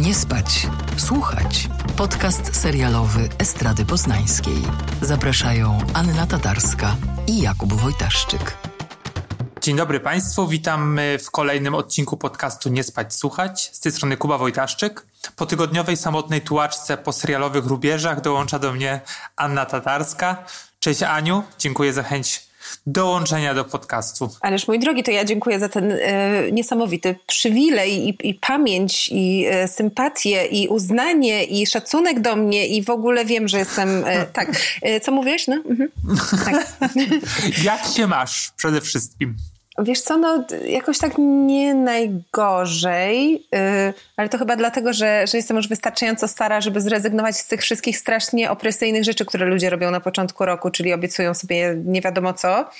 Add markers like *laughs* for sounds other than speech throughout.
Nie spać, słuchać. Podcast serialowy Estrady Poznańskiej. Zapraszają Anna Tatarska i Jakub Wojtaszczyk. Dzień dobry Państwu, witam w kolejnym odcinku podcastu Nie spać, słuchać. Z tej strony Kuba Wojtaszczyk. Po tygodniowej samotnej tułaczce po serialowych rubieżach dołącza do mnie Anna Tatarska. Cześć Aniu, dziękuję za chęć dołączenia do podcastu. Ależ mój drogi, to ja dziękuję za ten e, niesamowity przywilej i, i pamięć i e, sympatię i uznanie i szacunek do mnie i w ogóle wiem, że jestem... E, *laughs* tak. E, co mówiłeś? No? Mhm. Tak. *laughs* Jak się masz przede wszystkim? Wiesz co, no jakoś tak nie najgorzej, yy, ale to chyba dlatego, że, że jestem już wystarczająco stara, żeby zrezygnować z tych wszystkich strasznie opresyjnych rzeczy, które ludzie robią na początku roku, czyli obiecują sobie nie wiadomo co.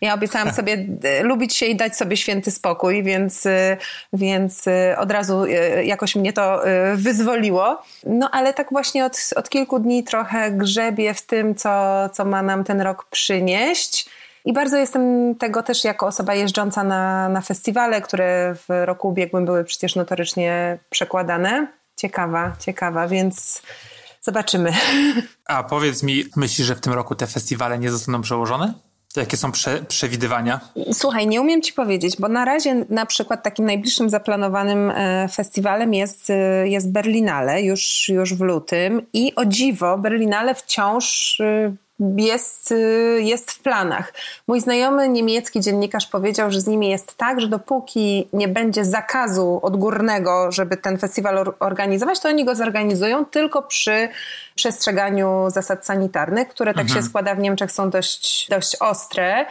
Ja obiecałam sobie y, lubić się i dać sobie święty spokój, więc, y, więc y, od razu jakoś mnie to wyzwoliło. No ale tak właśnie od, od kilku dni trochę grzebię w tym, co, co ma nam ten rok przynieść. I bardzo jestem tego też jako osoba jeżdżąca na, na festiwale, które w roku ubiegłym były przecież notorycznie przekładane. Ciekawa, ciekawa, więc zobaczymy. *laughs* A powiedz mi, myślisz, że w tym roku te festiwale nie zostaną przełożone? Jakie są prze, przewidywania? Słuchaj, nie umiem ci powiedzieć, bo na razie na przykład takim najbliższym zaplanowanym e, festiwalem jest, e, jest Berlinale już, już w lutym i o dziwo Berlinale wciąż e, jest, y, jest w planach. Mój znajomy niemiecki dziennikarz powiedział, że z nimi jest tak, że dopóki nie będzie zakazu odgórnego, żeby ten festiwal organizować, to oni go zorganizują tylko przy przestrzeganiu zasad sanitarnych, które tak mhm. się składa w Niemczech są dość, dość ostre.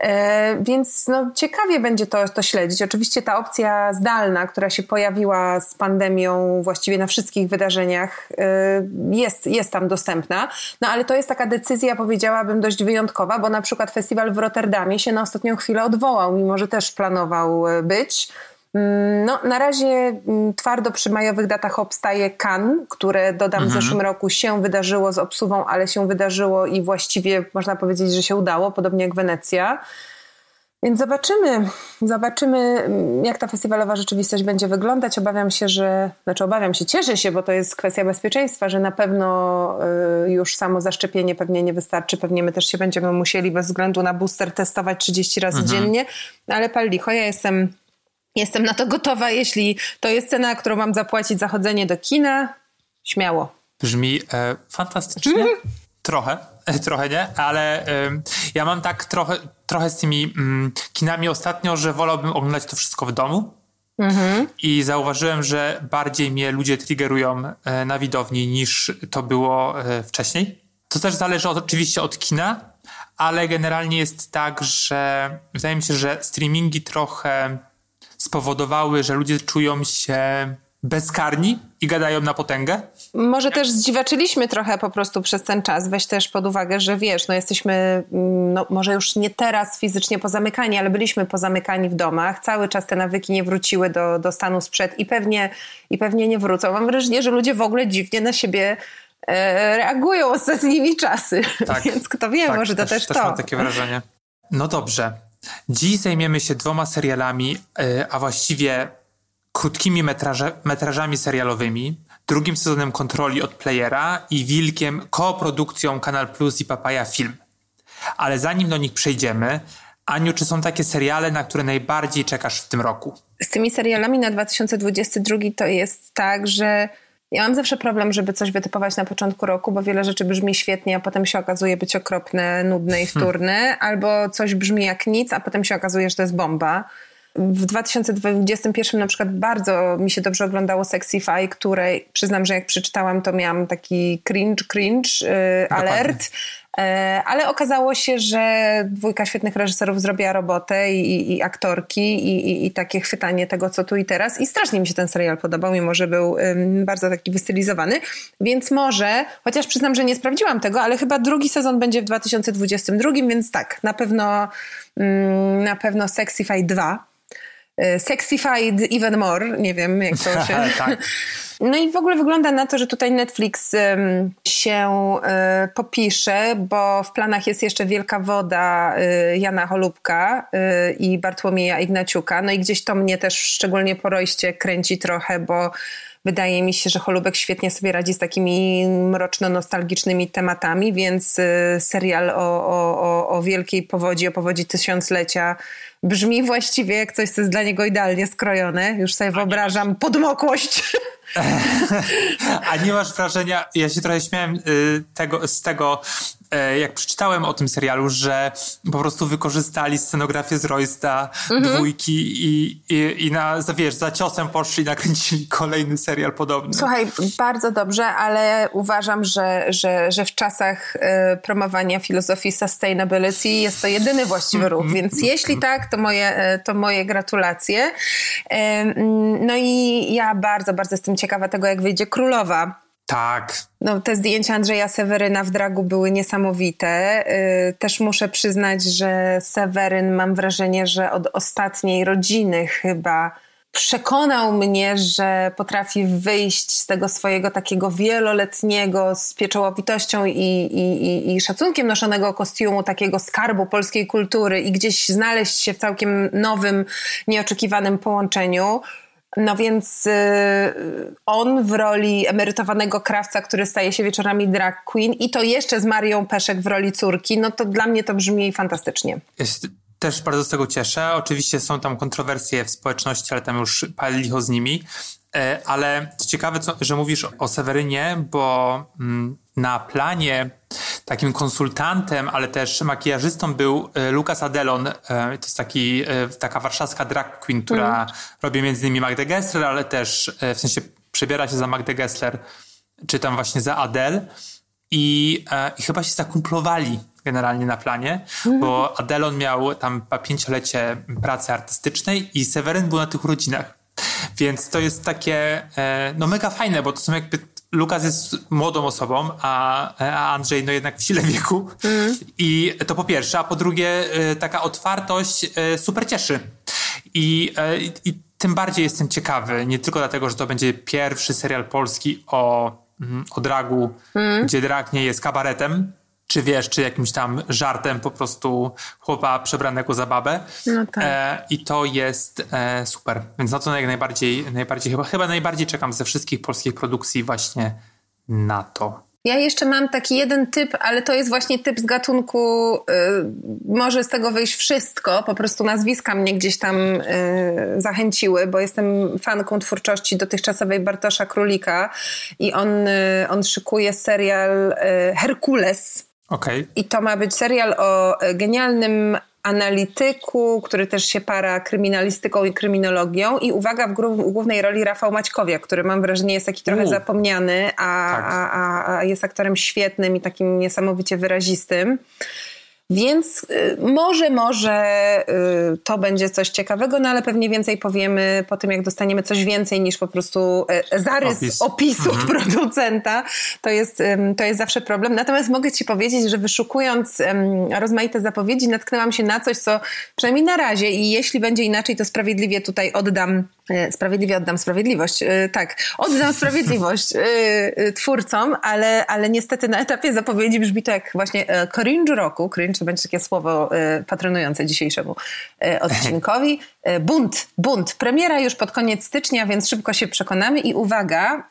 E, więc no, ciekawie będzie to, to śledzić. Oczywiście ta opcja zdalna, która się pojawiła z pandemią właściwie na wszystkich wydarzeniach, e, jest, jest tam dostępna. No ale to jest taka decyzja, powiedziałabym, dość wyjątkowa, bo na przykład festiwal w Rotterdamie się na ostatnią chwilę odwołał, mimo że też planował e, być. Mm, no, na razie mm, twardo przy majowych datach obstaje Cannes, które dodam mhm. w zeszłym roku się wydarzyło z obsuwą, ale się wydarzyło i właściwie można powiedzieć, że się udało, podobnie jak Wenecja. Więc zobaczymy, zobaczymy, mm, jak ta festiwalowa rzeczywistość będzie wyglądać. Obawiam się, że, znaczy obawiam się, cieszę się, bo to jest kwestia bezpieczeństwa, że na pewno y, już samo zaszczepienie pewnie nie wystarczy. Pewnie my też się będziemy musieli bez względu na booster testować 30 razy mhm. dziennie, ale pal licho, ja jestem Jestem na to gotowa, jeśli to jest cena, którą mam zapłacić za chodzenie do kina. Śmiało. Brzmi e, fantastycznie. Mm. Trochę, e, trochę nie, ale e, ja mam tak trochę, trochę z tymi mm, kinami ostatnio, że wolałbym oglądać to wszystko w domu. Mm-hmm. I zauważyłem, że bardziej mnie ludzie triggerują e, na widowni niż to było e, wcześniej. To też zależy od, oczywiście od kina, ale generalnie jest tak, że wydaje mi się, że streamingi trochę spowodowały, że ludzie czują się bezkarni i gadają na potęgę? Może też zdziwaczyliśmy trochę po prostu przez ten czas. Weź też pod uwagę, że wiesz, no jesteśmy, mm, no może już nie teraz fizycznie pozamykani, ale byliśmy pozamykani w domach. Cały czas te nawyki nie wróciły do, do stanu sprzed i pewnie, i pewnie nie wrócą. Mam wrażenie, że ludzie w ogóle dziwnie na siebie e, reagują ostatnimi czasy. Tak, *laughs* Więc kto wie, tak, może to też, też, też to. mam takie wrażenie. No dobrze. Dziś zajmiemy się dwoma serialami, e, a właściwie krótkimi metraże, metrażami serialowymi, drugim sezonem kontroli od playera i wilkiem koprodukcją Kanal Plus i Papaya Film. Ale zanim do nich przejdziemy, Aniu, czy są takie seriale, na które najbardziej czekasz w tym roku? Z tymi serialami na 2022 to jest tak, że ja mam zawsze problem, żeby coś wytypować na początku roku, bo wiele rzeczy brzmi świetnie, a potem się okazuje być okropne, nudne i hmm. wtórne, hmm. albo coś brzmi jak nic, a potem się okazuje, że to jest bomba. W 2021 na przykład bardzo mi się dobrze oglądało Sexify, której przyznam, że jak przeczytałam, to miałam taki cringe, cringe yy, alert. E, ale okazało się, że dwójka świetnych reżyserów zrobiła robotę i, i, i aktorki i, i, takie chwytanie tego, co tu i teraz. I strasznie mi się ten serial podobał, mimo że był bardzo taki wystylizowany. Więc może, chociaż przyznam, że nie sprawdziłam tego, ale chyba drugi sezon będzie w 2022, więc tak, na pewno, um, na pewno Sexify 2. E, Sexified Even More, nie wiem jak to *laughs* się... tak. No i w ogóle wygląda na to, że tutaj Netflix się y, popisze, bo w planach jest jeszcze Wielka Woda y, Jana Holubka i Bartłomieja Ignaciuka. No i gdzieś to mnie też szczególnie po Rojście kręci trochę, bo wydaje mi się, że Holubek świetnie sobie radzi z takimi mroczno-nostalgicznymi tematami, więc serial o, o, o wielkiej powodzi, o powodzi tysiąclecia brzmi właściwie jak coś, co jest dla niego idealnie skrojone. Już sobie wyobrażam podmokłość. *laughs* A nie masz wrażenia, ja się trochę śmiałem y, tego, z tego, jak przeczytałem o tym serialu, że po prostu wykorzystali scenografię z Roysta, mhm. dwójki i, i, i na, wiesz, za ciosem poszli i nakręcili kolejny serial podobny. Słuchaj, bardzo dobrze, ale uważam, że, że, że w czasach y, promowania filozofii sustainability jest to jedyny właściwy ruch, *laughs* więc jeśli tak, to moje, e, to moje gratulacje. Y, no i ja bardzo, bardzo jestem ciekawa tego, jak wyjdzie Królowa tak. No, te zdjęcia Andrzeja Seweryna w dragu były niesamowite. Yy, też muszę przyznać, że Seweryn mam wrażenie, że od ostatniej rodziny chyba przekonał mnie, że potrafi wyjść z tego swojego takiego wieloletniego z pieczołowitością i, i, i, szacunkiem noszonego kostiumu, takiego skarbu polskiej kultury i gdzieś znaleźć się w całkiem nowym, nieoczekiwanym połączeniu. No więc y, on w roli emerytowanego krawca, który staje się wieczorami drag queen i to jeszcze z Marią Peszek w roli córki, no to dla mnie to brzmi fantastycznie. Się też bardzo z tego cieszę. Oczywiście są tam kontrowersje w społeczności, ale tam już pali licho z nimi. E, ale ciekawe, co, że mówisz o Sewerynie, bo mm, na planie takim konsultantem, ale też makijażystą był e, Lukas Adelon. E, to jest taki, taka warszawska drag queen, która mm. robi między innymi Magdę Gessler, ale też w sensie przebiera się za Magdę Gessler, czy tam właśnie za Adele. I, i chyba się zakumplowali generalnie na planie, mm. bo Adelon miał tam pięciolecie pracy artystycznej i Seweryn był na tych urodzinach. Więc to jest takie e, no mega fajne, bo to są jakby Lukas jest młodą osobą, a, a Andrzej no jednak w sile wieku. Mm. I to po pierwsze, a po drugie e, taka otwartość e, super cieszy. I, I tym bardziej jestem ciekawy, nie tylko dlatego, że to będzie pierwszy serial polski o, mm, o dragu, mm. gdzie drag nie jest kabaretem, czy wiesz, czy jakimś tam żartem po prostu chłopa przebranego za babę. No tak. E, I to jest e, super. Więc na to jak najbardziej, najbardziej chyba, chyba najbardziej czekam ze wszystkich polskich produkcji właśnie na to. Ja jeszcze mam taki jeden typ, ale to jest właśnie typ z gatunku, y, może z tego wyjść wszystko, po prostu nazwiska mnie gdzieś tam y, zachęciły, bo jestem fanką twórczości dotychczasowej Bartosza Królika i on, y, on szykuje serial y, Herkules Okay. I to ma być serial o e, genialnym analityku, który też się para kryminalistyką i kryminologią i uwaga, w głównej roli Rafał Maćkowiak, który mam wrażenie jest taki trochę U. zapomniany, a, tak. a, a, a, jest aktorem świetnym i takim niesamowicie wyrazistym. Więc y, może, może y, to będzie coś ciekawego, no ale pewnie więcej powiemy po tym, jak dostaniemy coś więcej niż po prostu y, zarys Opis. opisu mhm. producenta. To jest, to jest zawsze problem. Natomiast mogę Ci powiedzieć, że wyszukując rozmaite zapowiedzi, natknęłam się na coś, co przynajmniej na razie i jeśli będzie inaczej, to sprawiedliwie tutaj oddam E, sprawiedliwie oddam sprawiedliwość. E, tak, oddam sprawiedliwość e, twórcom, ale, ale niestety na etapie zapowiedzi brzmi to jak właśnie cringe roku. Cringe to będzie takie słowo patronujące dzisiejszemu odcinkowi. Bunt, bunt. Premiera już pod koniec stycznia, więc szybko się przekonamy i uwaga,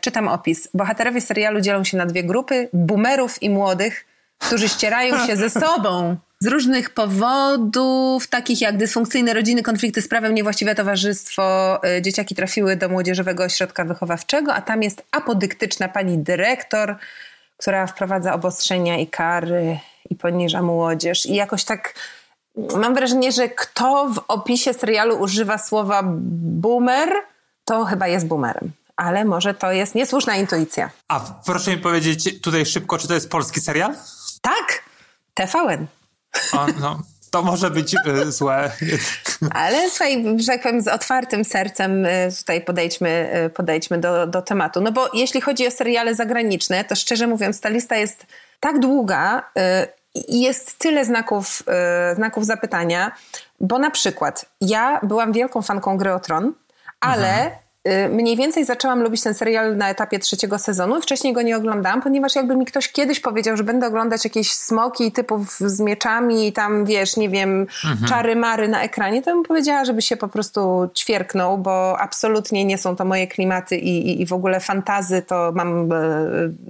czytam opis. Bohaterowie serialu dzielą się na dwie grupy, boomerów i młodych, którzy ścierają się ze sobą z różnych powodów, takich jak dysfunkcyjne rodziny, konflikty z prawem, niewłaściwe towarzystwo, dzieciaki trafiły do młodzieżowego ośrodka wychowawczego, a tam jest apodyktyczna pani dyrektor, która wprowadza obostrzenia i kary i poniża młodzież. I jakoś tak mam wrażenie, że kto w opisie serialu używa słowa boomer, to chyba jest boomerem. Ale może to jest niesłuszna intuicja. A proszę mi powiedzieć tutaj szybko, czy to jest polski serial? Tak, TVN. O, no, to może być y, złe. Ale słuchaj, że tak powiem, z otwartym sercem y, tutaj podejdźmy, y, podejdźmy do, do tematu. No bo jeśli chodzi o seriale zagraniczne, to szczerze mówiąc, ta lista jest tak długa i jest tyle znaków, znaków zapytania, bo na przykład ja byłam wielką fanką gry o Tron, ale mhm y, mniej więcej zaczęłam lubić ten serial na etapie trzeciego sezonu. Wcześniej go nie oglądałam, ponieważ jakby mi ktoś kiedyś powiedział, że będę oglądać jakieś smoki typów z mieczami i tam, wiesz, nie wiem, mhm. czary mary na ekranie, to bym powiedziała, żeby się po prostu ćwierknął, bo absolutnie nie są to moje klimaty i, i, i w ogóle fantazy to mam e,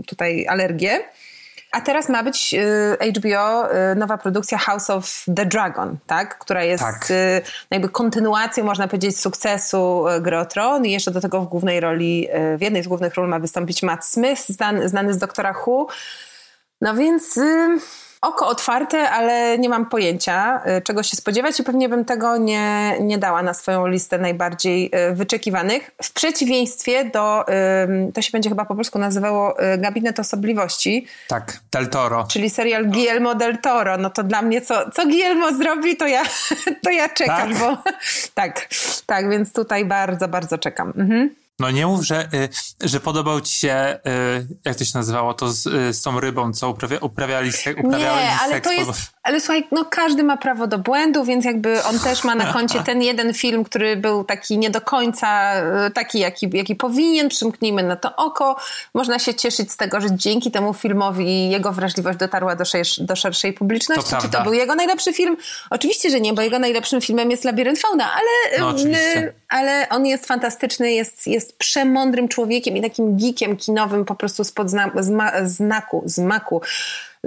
tutaj alergię. A teraz ma być y, HBO y, nowa produkcja House of the Dragon, tak? która jest tak. Y, jakby kontynuacją, można powiedzieć, sukcesu Gry o Tron i jeszcze do tego w głównej roli, w jednej z głównych ról ma wystąpić Matt Smith, znany, znany z Doktora Who. No więc oko otwarte, ale nie mam pojęcia, y, czego się spodziewać i pewnie bym tego nie, nie dała na swoją listę najbardziej y, wyczekiwanych. W przeciwieństwie do, to się będzie chyba po polsku nazywało y, Gabinet Osobliwości. Tak, Del Toro. Czyli serial Guillermo del Toro. No to dla mnie co, co Guillermo zrobi, to ja, *laughs* to ja czekam, tak? bo *laughs* tak, tak, więc tutaj bardzo, bardzo czekam. Mhm. No nie mów, że, y, że podobał ci się, y, jak to się nazywało, to z, y, z tą rybą, co uprawia, uprawiali, uprawiali nie, ale seks. To jest, ale słuchaj, no każdy ma prawo do błędu, więc jakby on też ma na koncie ten jeden film, który był taki nie do końca taki, jaki, jaki powinien, przymknijmy na to oko. Można się cieszyć z tego, że dzięki temu filmowi jego wrażliwość dotarła do, szersz, do szerszej publiczności. To Czy to był jego najlepszy film? Oczywiście, że nie, bo jego najlepszym filmem jest Labirynt Fauna, ale, no, ale on jest fantastyczny, jest, jest przemądrym człowiekiem i takim geekiem kinowym po prostu spod zna, zma, znaku, zmaku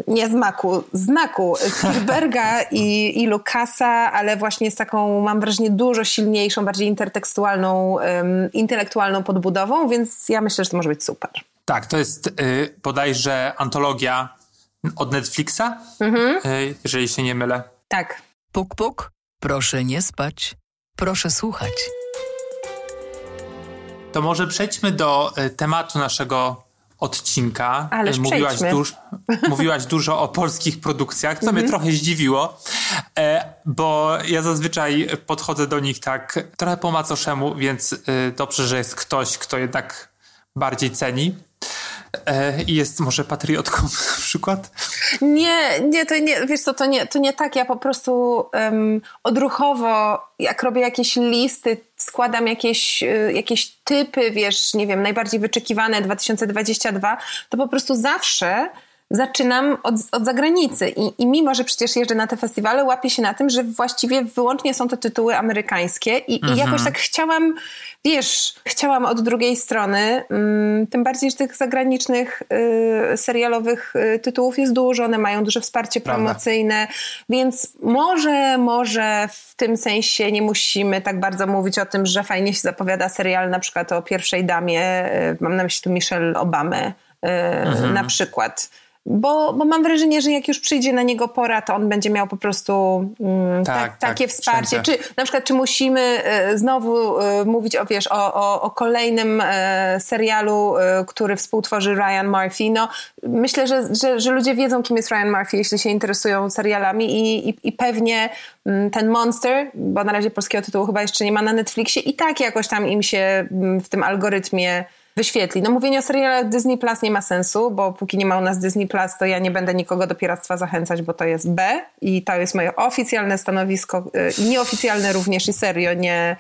nie z maku, znaku Spielberga *laughs* i, i Lucasa, ale właśnie z taką, mam wrażenie, dużo silniejszą, bardziej intertekstualną, um, intelektualną podbudową, więc ja myślę, że to może być super. Tak, to jest y, bodajże antologia od Netflixa, mhm. y, jeżeli się nie mylę. Tak. Puk, puk, proszę nie spać, proszę słuchać to może przejdźmy do e, tematu naszego odcinka. Ależ mówiłaś, duż, *laughs* mówiłaś dużo o polskich produkcjach, co mnie mhm. trochę zdziwiło, e, bo ja zazwyczaj podchodzę do nich tak trochę po macoszemu, więc e, dobrze, że jest ktoś, kto jednak bardziej ceni. I jest może patriotką *laughs* na przykład? Nie, nie, to nie, wiesz co, to nie, to nie tak. Ja po prostu um, odruchowo, jak robię jakieś listy, składam jakieś, y, jakieś typy, wiesz, nie wiem, najbardziej wyczekiwane 2022, to po prostu zawsze zaczynam od, od zagranicy. I, I mimo, że przecież jeżdżę na te festiwale, łapię się na tym, że właściwie wyłącznie są to tytuły amerykańskie. I, mhm. i jakoś tak chciałam, wiesz, chciałam od drugiej strony, um, tym bardziej, że tych zagranicznych y, serialowych y, tytułów jest dużo, one mają duże wsparcie Prawda. promocyjne, więc może, może w tym sensie nie musimy tak bardzo mówić o tym, że fajnie się zapowiada serial na przykład o pierwszej damie, y, mam na myśli tu Michelle Obamy, y, mhm. na przykład bo, bo mam wrażenie, że jak już przyjdzie na niego pora, to on będzie miał po prostu mm, tak, tak, takie tak, wsparcie. Czy na przykład, czy musimy e, znowu e, mówić o, wiesz, o, o, o kolejnym e, serialu, który współtworzy Ryan Murphy? No, myślę, że, że, że, ludzie wiedzą, kim jest Ryan Murphy, jeśli się interesują serialami i, i, i pewnie mm, ten Monster, bo na razie polskiego tytułu chyba jeszcze nie ma na Netflixie i tak jakoś tam im się mm, w tym algorytmie wyświetli. No mówienie o serialach Disney Plus nie ma sensu, bo póki nie ma u nas Disney Plus, to ja nie będę nikogo do piractwa zachęcać, bo to jest B i to jest moje oficjalne stanowisko y, i nieoficjalne również i serio nie,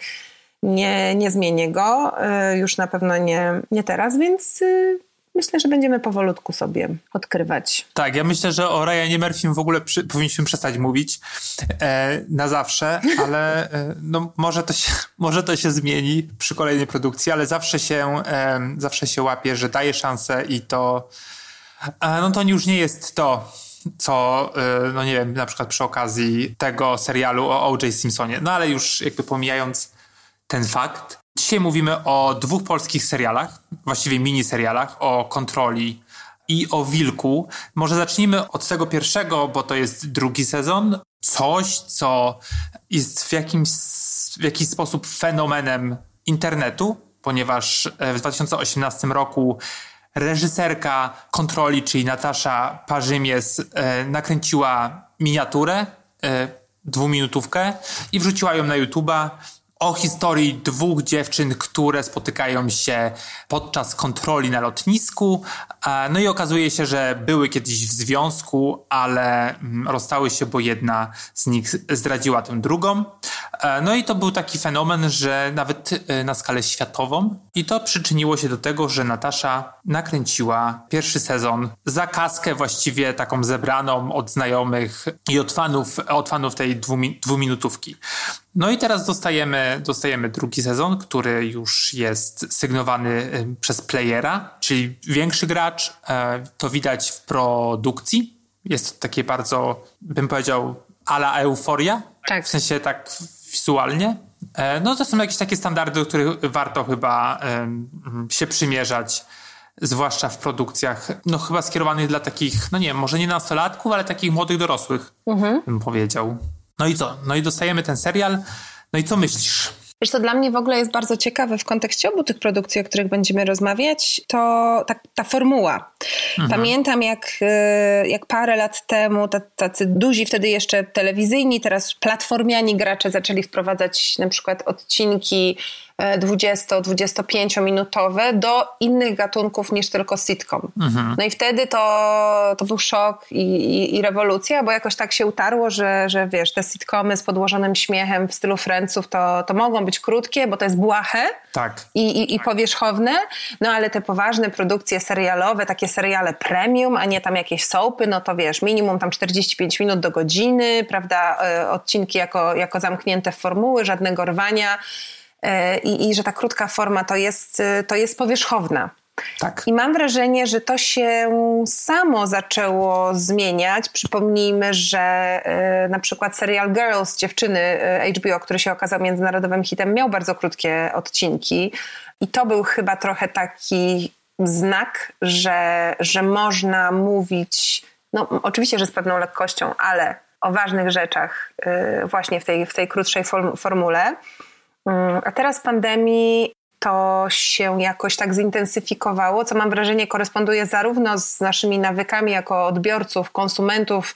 nie, nie zmienię go. Y, już na pewno nie, nie teraz, więc y, myślę, że będziemy powolutku sobie odkrywać. Tak, ja myślę, że o Ryanie Murphym w ogóle przy, powinniśmy przestać mówić e, na zawsze, *laughs* ale e, no, może, to się, *laughs* może to się zmieni przy kolejnej produkcji, ale zawsze się, e, zawsze się łapie, że daje szansę i to no to już nie jest to, co, e, no nie wiem, na przykład przy okazji tego serialu o O.J. Simpsonie. No ale już jakby pomijając ten fakt, Dzisiaj mówimy o dwóch polskich serialach, właściwie miniserialach, o kontroli i o wilku. Może zacznijmy od tego pierwszego, bo to jest drugi sezon. Coś, co jest w, jakimś, w jakiś sposób fenomenem internetu, ponieważ e, w 2018 roku reżyserka kontroli, czyli Natasza Parzymies, e, nakręciła miniaturę, e, dwuminutówkę i wrzuciła ją na YouTube'a o historii dwóch dziewczyn, które spotykają się podczas kontroli na lotnisku. No i okazuje się, że były kiedyś w związku, ale mm, rozstały się, bo jedna z nich zdradziła tę drugą. E, no i to był taki fenomen, że nawet e, na skalę światową i to przyczyniło się do tego, że Natasza nakręciła pierwszy sezon za kaskę właściwie taką zebraną od znajomych i od fanów, od fanów tej dwuminutówki. No i teraz dostajemy, dostajemy drugi sezon, który już jest sygnowany e, przez playera, czyli większy gracz. To widać w produkcji. Jest to takie bardzo, bym powiedział, ala euforia. Tak. W sensie tak wizualnie. E, no to są jakieś takie standardy, do których warto chyba się przymierzać, zwłaszcza w produkcjach, no chyba skierowanych dla takich, no nie wiem, może nie nastolatków, ale takich młodych dorosłych, mhm. bym powiedział. No i co? No i dostajemy ten serial. No i co myślisz? Wiesz, to dla mnie w ogóle jest bardzo ciekawe w kontekście obu tych produkcji, o których będziemy rozmawiać, to ta, ta formuła. Mhm. Pamiętam, jak, y, jak parę lat temu tacy duzi wtedy jeszcze telewizyjni, teraz platformiani gracze zaczęli wprowadzać na przykład odcinki 20-25 minutowe do innych gatunków niż tylko sitcom. Mhm. No i wtedy to, to był szok i, i, i, rewolucja, bo jakoś tak się utarło, że, że wiesz, te sitcomy z podłożonym śmiechem w stylu Friendsów to, to mogą być krótkie, bo to jest błahe tak. i, i, i powierzchowne, no ale te poważne produkcje serialowe, takie seriale premium, a nie tam jakieś soapy, no to wiesz, minimum tam 45 minut do godziny, prawda, e, odcinki jako, jako zamknięte formuły, żadnego rwania, i, i że ta krótka forma to jest, e, to jest powierzchowna. Tak. I mam wrażenie, że to się samo zaczęło zmieniać. Przypomnijmy, że e, na przykład serial Girls, dziewczyny HBO, który się okazał międzynarodowym hitem, miał bardzo krótkie odcinki. I to był chyba trochę taki znak, że, że można mówić, no oczywiście, że z pewną lekkością, ale o ważnych rzeczach właśnie w tej, w tej krótszej formule. Mm, a teraz pandemii to się jakoś tak zintensyfikowało, co mam wrażenie koresponduje zarówno z naszymi nawykami jako odbiorców, konsumentów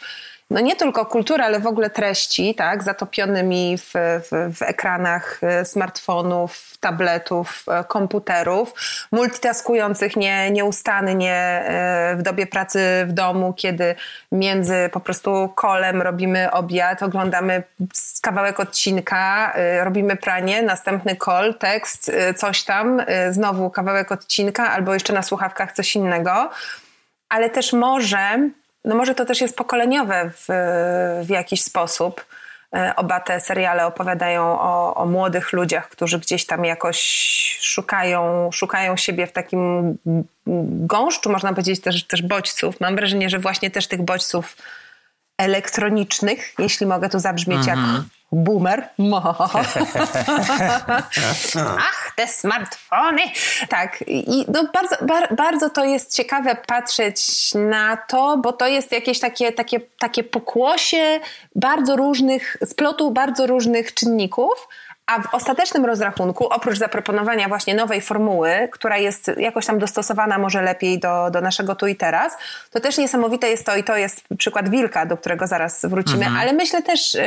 no nie tylko kultury, ale w ogóle treści, tak, zatopionymi w, w, w ekranach e, smartfonów, tabletów, e, komputerów, multitaskujących nie, nieustannie e, w dobie pracy w domu, kiedy między po prostu kolem robimy obiad, oglądamy kawałek odcinka, robimy pranie, następny kol, tekst, coś tam, znowu kawałek odcinka, albo jeszcze na słuchawkach coś innego. Ale też może no może to też jest pokoleniowe w, w jakiś sposób. E, oba te seriale opowiadają o, o, młodych ludziach, którzy gdzieś tam jakoś szukają, szukają siebie w takim gąszczu, można powiedzieć też, też bodźców. Mam wrażenie, że właśnie też tych bodźców elektronicznych, jeśli mogę tu zabrzmieć mm -hmm. jak mhm boomer. *laughs* *laughs* Ach, te smartfony. Tak, i no bardzo, bar, bardzo to jest ciekawe patrzeć na to, bo to jest jakieś takie, takie, takie pokłosie bardzo różnych, splotu bardzo różnych czynników, a w ostatecznym rozrachunku, oprócz zaproponowania właśnie nowej formuły, która jest jakoś tam dostosowana może lepiej do, do naszego tu i teraz, to też niesamowite jest to i to jest przykład Wilka, do którego zaraz wrócimy, mhm. ale myślę też,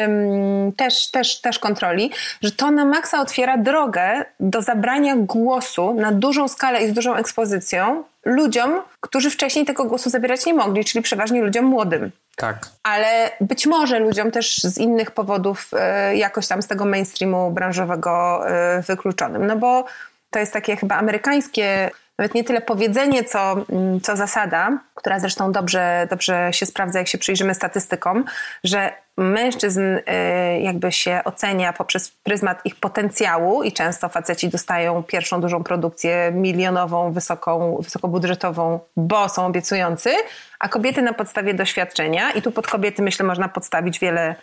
też, też, też kontroli, że to na maksa otwiera drogę do zabrania głosu na dużą skalę i z dużą ekspozycją ludziom, którzy wcześniej tego głosu zabierać nie mogli, czyli przeważnie ludziom młodym. Tak. Ale być może ludziom też z innych powodów y, jakoś tam z tego mainstreamu branżowego y, wykluczonym. No bo to jest takie chyba amerykańskie, nawet nie tyle powiedzenie, co, mm, co zasada, która zresztą dobrze, dobrze się sprawdza, jak się przyjrzymy statystykom, że mężczyzn y, jakby się ocenia poprzez pryzmat ich potencjału i często faceci dostają pierwszą dużą produkcję milionową, wysoką, wysokobudżetową, bo są obiecujący, a kobiety na podstawie doświadczenia i tu pod kobiety myślę można podstawić wiele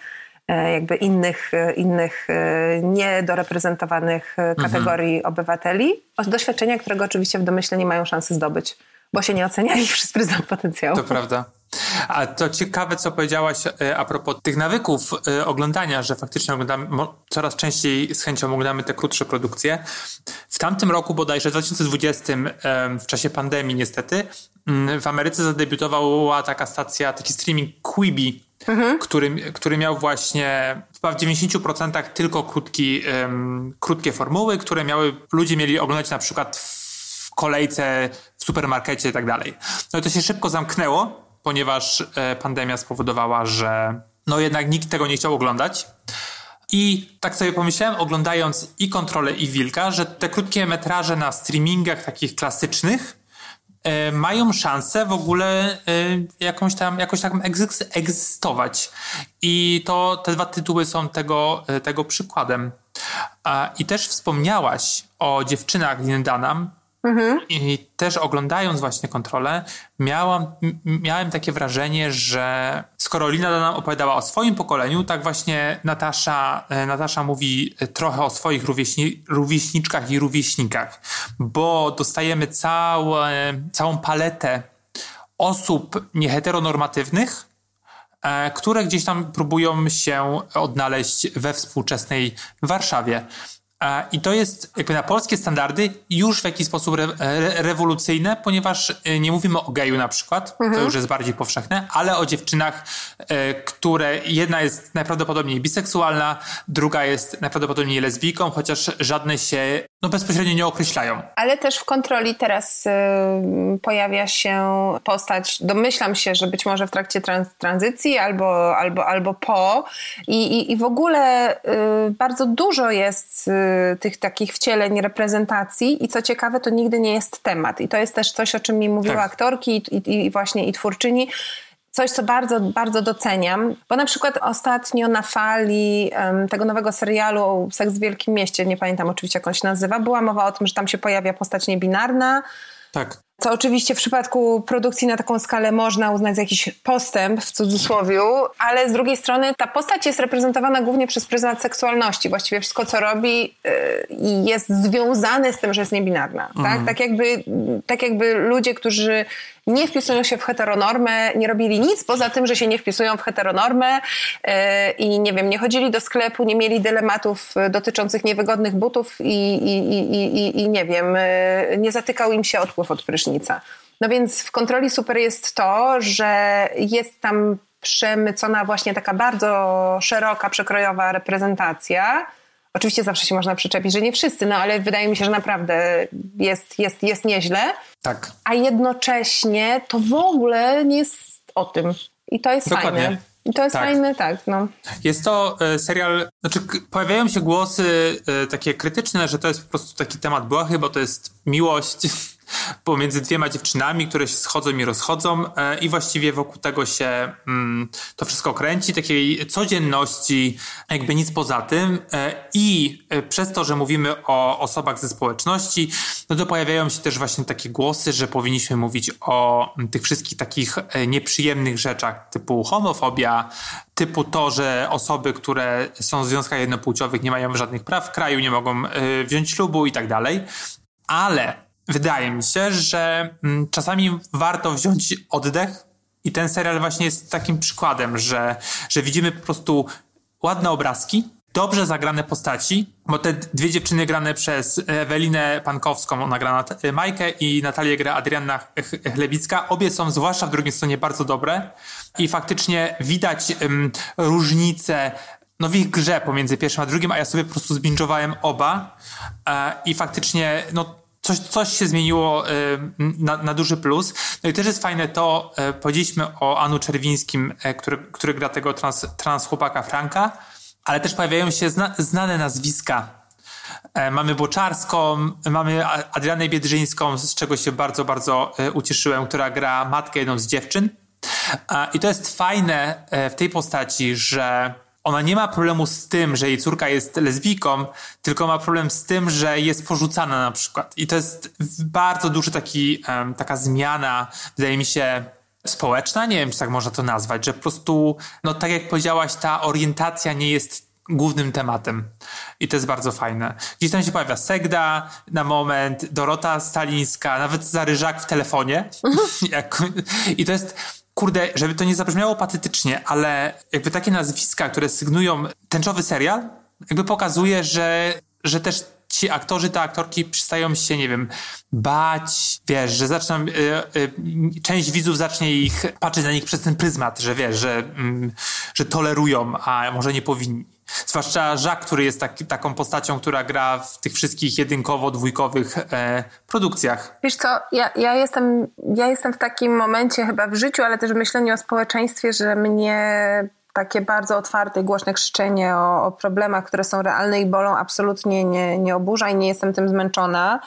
jakby innych, e, innych e, niedoreprezentowawanych kategorii mhm. obywateli, doświadczenia, którego oczywiście w domyśle nie mają szansy zdobyć, bo się nie ocenia ich przez pryzmat potencjału. To prawda. A to ciekawe, co powiedziałaś e, a propos tych nawyków e, oglądania, że faktycznie oglądamy, coraz częściej z chęcią oglądamy te krótsze produkcje. W tamtym roku, bodajże w 2020, w czasie pandemii niestety, mm, w Ameryce zadebiutowała taka stacja, taki streaming Quibi, mhm. który, który miał właśnie chyba w 90% tylko krótki, um, krótkie formuły, które miały, ludzie mieli oglądać na przykład w kolejce w supermarkecie i tak dalej. No i to się szybko zamknęło, ponieważ e, pandemia spowodowała, że no jednak nikt tego nie chciał oglądać. I tak sobie pomyślałem, oglądając i kontrolę, i wilka, że te krótkie metraże na streamingach takich klasycznych e, mają szansę w ogóle e, jakąś tam, jakoś tam egzystować. I to te dwa tytuły są tego, e, tego przykładem. I też wspomniałaś o dziewczynach Lindanam, Mhm. I też oglądając właśnie kontrolę, miałam, miałem takie wrażenie, że skoro Lina nam opowiadała o swoim pokoleniu, tak właśnie Natasza, e, Natasza mówi trochę o swoich rówieśni, rówieśniczkach i rówieśnikach, bo dostajemy całe, całą paletę osób nieheteronormatywnych, e, które gdzieś tam próbują się odnaleźć we współczesnej Warszawie. I to jest jakby na polskie standardy już w jakiś sposób re, re, rewolucyjne, ponieważ e, nie mówimy o geju na przykład, mhm. to już jest bardziej powszechne, ale o dziewczynach, e, które jedna jest najprawdopodobniej biseksualna, druga jest najprawdopodobniej lesbijką, chociaż żadne się no, bezpośrednio nie określają. Ale też w kontroli teraz y, pojawia się postać, domyślam się, że być może w trakcie trans tranzycji albo, albo, albo po i, i, i w ogóle y, bardzo dużo jest y, tych takich wcieleń, reprezentacji i co ciekawe, to nigdy nie jest temat. I to jest też coś, o czym mi mówiły tak. aktorki i, i, i właśnie i twórczyni, coś, co bardzo, bardzo doceniam, bo na przykład ostatnio na fali um, tego nowego serialu Seks w Wielkim Mieście, nie pamiętam oczywiście jak on się nazywa, była mowa o tym, że tam się pojawia postać niebinarna. Tak. Co oczywiście w przypadku produkcji na taką skalę można uznać za jakiś postęp w cudzysłowie, ale z drugiej strony ta postać jest reprezentowana głównie przez pryzmat seksualności. Właściwie wszystko, co robi, yy, jest związane z tym, że jest niebinarna. Tak? Mhm. Tak? Tak, jakby, tak jakby ludzie, którzy nie wpisują się w heteronormę, nie robili nic poza tym, że się nie wpisują w heteronormę yy, i nie wiem, nie chodzili do sklepu, nie mieli dylematów dotyczących niewygodnych butów i, i, i, i, i nie wiem, yy, nie zatykał im się odpływ od prysznica No więc w kontroli super jest to, że jest tam przemycona właśnie taka bardzo szeroka, przekrojowa reprezentacja. Oczywiście zawsze się można przyczepić, że nie wszyscy, no ale wydaje mi się, że naprawdę jest, jest, jest nieźle. Tak. A jednocześnie to w ogóle nie jest o tym. I to jest Dokładnie. fajne. I to jest tak. fajne, tak. No. Jest to e, serial, znaczy pojawiają się głosy e, takie krytyczne, że to jest po prostu taki temat błahy, bo to jest miłość *laughs* pomiędzy dwiema dziewczynami, które się schodzą i rozchodzą e, i właściwie wokół tego się mm, to wszystko kręci, takiej codzienności, jakby nic poza tym e, i e, przez to, że mówimy o osobach ze społeczności, no to pojawiają się też właśnie takie głosy, że powinniśmy mówić o tych wszystkich takich nieprzyjemnych rzeczach typu homofobia, typu to, że osoby, które są w związkach jednopłciowych nie mają żadnych praw w kraju, nie mogą wziąć ślubu i tak dalej. Ale wydaje mi się, że mm, czasami warto wziąć oddech i ten serial właśnie jest takim przykładem, że, że widzimy po prostu ładne obrazki, dobrze zagrane postaci, bo te dwie dziewczyny grane przez Ewelinę Pankowską, ona gra Majkę i Natalię gra Adrianna Chlebicka, obie są zwłaszcza w drugiej stronie bardzo dobre i faktycznie widać um, różnice no w ich grze pomiędzy pierwszym a drugim, a ja sobie po prostu zbingowałem oba e, i faktycznie no coś, coś się zmieniło y, na, na, duży plus. No i też jest fajne to, y, powiedzieliśmy o Anu Czerwińskim, y, który, który gra tego trans, trans chłopaka Franka, ale też pojawiają się zna, znane nazwiska. Mamy Boczarską, mamy Adrianę Biedrzyńską, z czego się bardzo, bardzo ucieszyłem, która gra matkę jedną z dziewczyn. I to jest fajne w tej postaci, że ona nie ma problemu z tym, że jej córka jest lesbijką, tylko ma problem z tym, że jest porzucana na przykład. I to jest bardzo duży taki, taka zmiana, wydaje mi się, społeczna, nie wiem, czy tak można to nazwać, że po prostu, no tak jak powiedziałaś, ta orientacja nie jest głównym tematem. I to jest bardzo fajne. Gdzieś tam się pojawia Segda na moment, Dorota Stalińska, nawet Zaryżak w telefonie. *laughs* I to jest kurde, żeby to nie zabrzmiało patetycznie, ale jakby takie nazwiska, które sygnują tęczowy serial, jakby pokazuje, że, że też ci aktorzy, te aktorki przestają się, nie wiem, bać, wiesz, że zaczną, y, y, część widzów zacznie ich patrzeć na nich przez ten pryzmat, że wiesz, że, y, że tolerują, a może nie powinni. Zwłaszcza Jacques, który jest taki, taką postacią, która gra w tych wszystkich jedynkowo-dwójkowych e, produkcjach. Wiesz co, ja, ja, jestem, ja jestem w takim momencie chyba w życiu, ale też w myśleniu o społeczeństwie, że mnie takie bardzo otwarte i głośne krzyczenie o, o, problemach, które są realne i bolą, absolutnie nie, nie oburza i nie jestem tym zmęczona.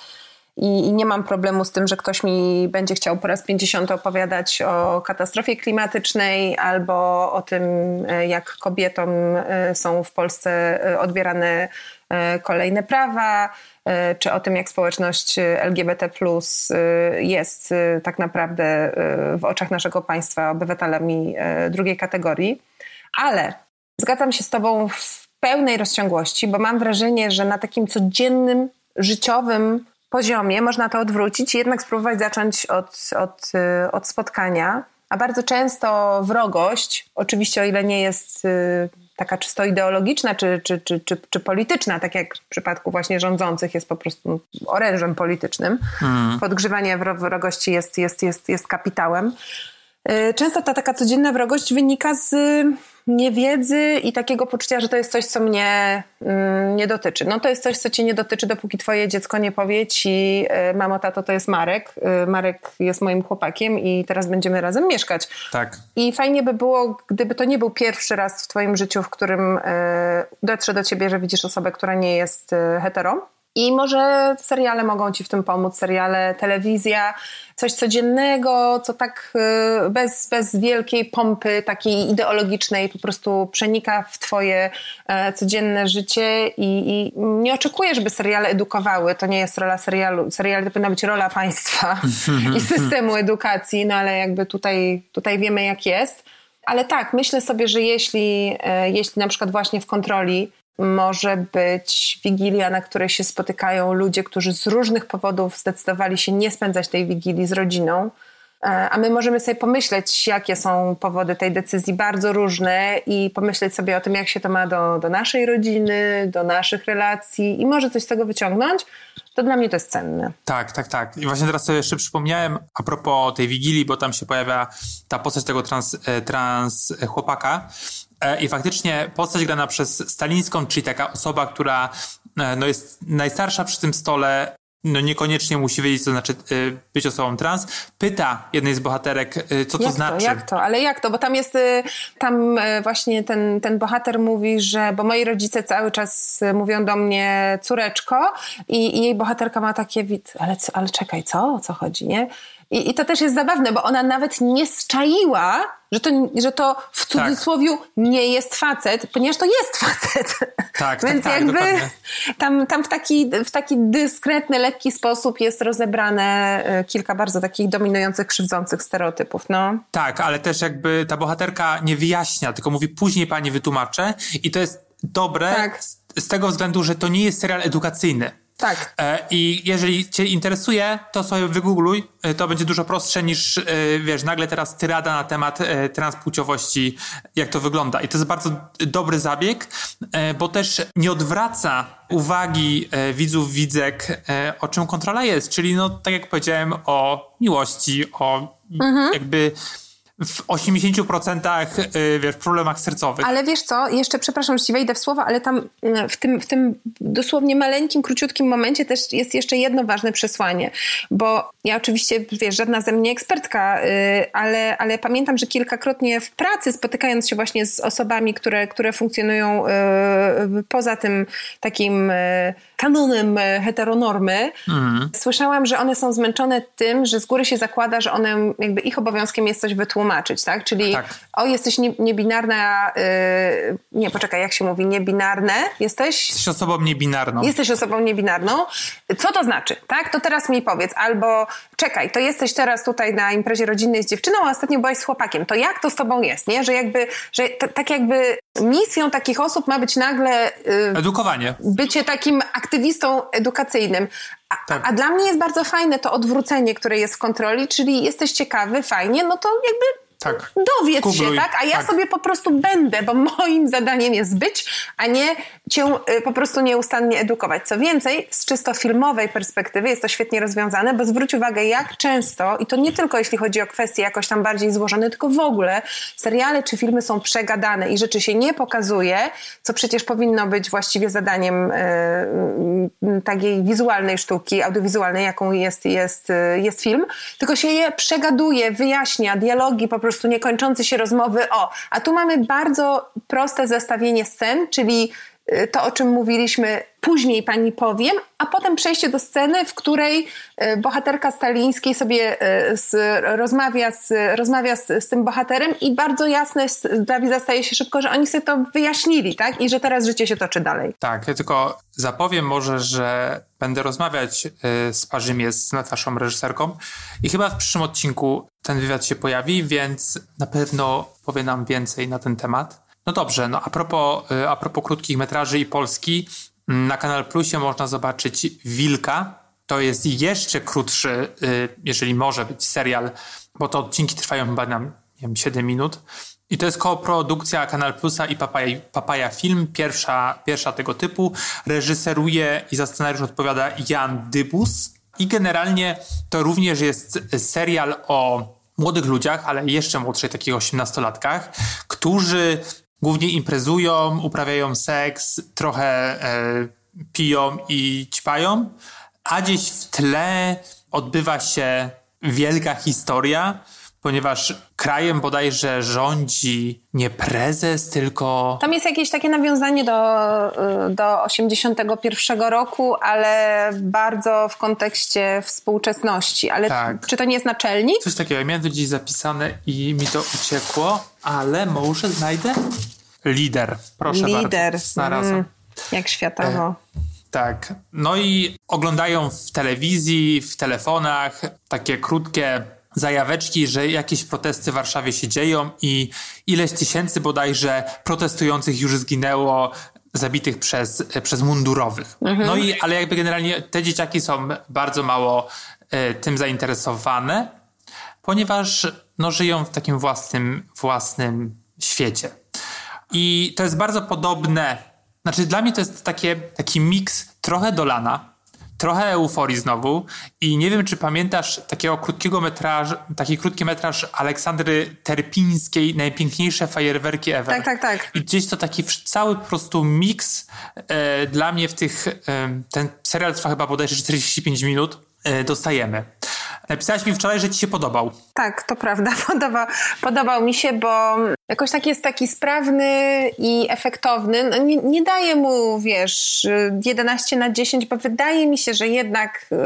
I, nie mam problemu z tym, że ktoś mi będzie chciał po raz 50 opowiadać o katastrofie klimatycznej albo o tym, e, jak kobietom e, są w Polsce e, odbierane kolejne prawa, czy o tym, jak społeczność LGBT jest tak naprawdę w oczach naszego państwa obywatelami drugiej kategorii. Ale zgadzam się z Tobą w pełnej rozciągłości, bo mam wrażenie, że na takim codziennym, życiowym poziomie można to odwrócić i jednak spróbować zacząć od, od, y, od spotkania. A bardzo często wrogość, oczywiście o ile nie jest y, taka czysto ideologiczna czy, czy, czy, czy, czy polityczna, tak jak w przypadku właśnie rządzących jest po prostu orężem politycznym. Hmm. Podgrzewanie wrogości jest, jest, jest, jest kapitałem. Y, często ta taka codzienna wrogość wynika z niewiedzy i takiego poczucia, że to jest coś, co mnie mm, nie dotyczy. No to jest coś, co cię nie dotyczy, dopóki twoje dziecko nie powie ci, y, mamo, tato, to jest Marek. Y, Marek jest moim chłopakiem i teraz będziemy razem mieszkać. Tak. I fajnie by było, gdyby to nie był pierwszy raz w twoim życiu, w którym dotrze do ciebie, że widzisz osobę, która nie jest hetero i może seriale mogą ci w tym pomóc, seriale, telewizja, coś codziennego, co tak y, bez, bez wielkiej pompy takiej ideologicznej po prostu przenika w twoje e, codzienne życie i, i nie oczekuję, żeby seriale edukowały. To nie jest rola serialu. Serial to powinna być rola państwa i *laughs* systemu edukacji, no ale jakby tutaj, tutaj wiemy jak jest. Ale tak, myślę sobie, że jeśli, e, jeśli na przykład właśnie w kontroli może być wigilia, na której się spotykają ludzie, którzy z różnych powodów zdecydowali się nie spędzać tej wigilii z rodziną. E, a my możemy sobie pomyśleć, jakie są powody tej decyzji, bardzo różne, i pomyśleć sobie o tym, jak się to ma do, do naszej rodziny, do naszych relacji, i może coś z tego wyciągnąć. To dla mnie to jest cenne. Tak, tak, tak. I właśnie teraz sobie jeszcze przypomniałem a propos tej wigilii, bo tam się pojawia ta postać tego trans, e, trans chłopaka. E, I faktycznie postać grana przez Stalińską, czyli taka osoba, która e, no, jest najstarsza przy tym stole, no niekoniecznie musi wiedzieć, co znaczy e, być osobą trans, pyta jednej z bohaterek, co to jak znaczy. To, jak to? Ale jak to? Bo tam jest, tam właśnie ten, ten bohater mówi, że, bo moi rodzice cały czas mówią do mnie córeczko i, i jej bohaterka ma takie wid, ale, ale czekaj, co? O co chodzi, nie? I, I, to też jest zabawne, bo ona nawet nie zczaiła, że to, że to w tak. cudzysłowie tak. nie jest facet, ponieważ to jest facet. Tak, *laughs* tak Więc tak, jakby tam, tam w, taki, w taki dyskretny, lekki sposób jest rozebrane e, kilka bardzo takich dominujących, krzywdzących stereotypów. No. Tak, ale też jakby ta bohaterka nie wyjaśnia, tylko mówi później pani wytłumaczę i to jest dobre tak. z, z tego względu, że to nie jest serial edukacyjny. Tak. E, I jeżeli Cię interesuje, to sobie wygoogluj. E, to będzie dużo prostsze niż, e, wiesz, nagle teraz tyrada na temat transpłciowości, jak to wygląda. I to jest bardzo dobry zabieg, bo też nie odwraca uwagi widzów, widzek, o czym kontrola jest. Czyli, no, tak jak powiedziałem, o miłości, o mhm. jakby w 80% y, wiesz, problemach sercowych. Ale wiesz co, jeszcze przepraszam, że ci wejdę w słowa, ale tam y, w tym, w tym dosłownie maleńkim, króciutkim momencie też jest jeszcze jedno ważne przesłanie, bo ja oczywiście, wiesz, żadna ze mnie ekspertka, y, ale, ale pamiętam, że kilkakrotnie w pracy spotykając się właśnie z osobami, które, które funkcjonują poza tym takim kanonem heteronormy, mhm. słyszałam, że one są zmęczone tym, że z góry się zakłada, że one, jakby ich obowiązkiem jest coś wytłumaczyć tłumaczyć, tak? Czyli tak. o, jesteś nie, niebinarna, yy, nie, poczekaj, jak się mówi, niebinarne jesteś? Jesteś osobą niebinarną. Jesteś osobą niebinarną. Co to znaczy, tak? To teraz mi powiedz, albo czekaj, to jesteś teraz tutaj na imprezie rodzinnej z dziewczyną, a ostatnio byłaś z chłopakiem, to jak to z tobą jest, nie? Że jakby, że t- tak jakby misją takich osób ma być nagle... Yy, Edukowanie. Bycie takim aktywistą edukacyjnym. A, tak. a, dla mnie jest bardzo fajne to odwrócenie, które jest w kontroli, czyli jesteś ciekawy, fajnie, no to jakby tak. Dowiedz Kubluj. się, tak? A ja tak. sobie po prostu będę, bo moim zadaniem jest być, a nie cię y, po prostu nieustannie edukować. Co więcej, z czysto filmowej perspektywy jest to świetnie rozwiązane, bo zwróć uwagę, jak często, i to nie tylko jeśli chodzi o kwestie jakoś tam bardziej złożone, tylko w ogóle seriale czy filmy są przegadane i rzeczy się nie pokazuje, co przecież powinno być właściwie zadaniem y, y, takiej wizualnej sztuki, audiowizualnej, jaką jest, jest, jest film, tylko się je przegaduje, wyjaśnia, dialogi po prostu prostu niekończące się rozmowy o. A tu mamy bardzo proste zestawienie scen, czyli to, o czym mówiliśmy, później pani powiem, a potem przejście do sceny, w której y, bohaterka Stalińskiej sobie y, z, rozmawia, z, rozmawia z, z, tym bohaterem i bardzo jasne dla widza staje się szybko, że oni sobie to wyjaśnili, tak? I że teraz życie się toczy dalej. Tak, ja tylko zapowiem może, że będę rozmawiać z Parzymie, z Nataszą reżyserką i chyba w przyszłym odcinku ten wywiad się pojawi, więc na pewno powie nam więcej na ten temat. No dobrze, no a propos, y, a propos krótkich metraży i Polski, mm, na Kanal Plusie można zobaczyć Wilka. To jest jeszcze krótszy, y, jeżeli może być serial, bo to odcinki trwają chyba na nie wiem, 7 minut. I to jest koprodukcja Kanal Plusa i Papaya, Papaya Film, pierwsza, pierwsza tego typu. Reżyseruje i za scenariusz odpowiada Jan Dybus. I generalnie to również jest serial o młodych ludziach, ale jeszcze młodszych, takich osiemnastolatkach, którzy głównie imprezują, uprawiają seks, trochę e, piją i ćpają, a gdzieś w tle odbywa się wielka historia, ponieważ krajem bodajże rządzi nie prezes, tylko... Tam jest jakieś takie nawiązanie do, y, do 81 roku, ale bardzo w kontekście współczesności. Ale tak. czy to nie jest naczelnik? Coś takiego. Miałem to gdzieś zapisane i mi to uciekło, ale może znajdę? Lider. Proszę Lider. bardzo. Mm, jak światowo. E, tak. No i oglądają w telewizji, w telefonach takie krótkie zajaweczki, że jakieś protesty w Warszawie się dzieją i ileś tysięcy bodajże protestujących już zginęło, zabitych przez, przez mundurowych. Mhm. No i, ale jakby generalnie te dzieciaki są bardzo mało e, tym zainteresowane, ponieważ no, żyją w takim własnym, własnym świecie. I to jest bardzo podobne. Znaczy, dla mnie to jest takie, taki miks trochę Dolana, trochę euforii znowu. I nie wiem, czy pamiętasz takiego krótkiego metraż, taki krótki metraż Aleksandry Terpińskiej, Najpiękniejsze fajerwerki ever. Tak, tak, tak. I gdzieś to taki cały po prostu miks e, dla mnie w tych, e, ten serial trwa chyba bodajże 45 minut, e, dostajemy. Napisałaś mi wczoraj, że ci się podobał. Tak, to prawda. *laughs* Podoba, podobał mi się, bo jakoś tak jest taki sprawny i efektowny. No, nie, nie daje mu, wiesz, 11 na 10, bo wydaje mi się, że jednak y,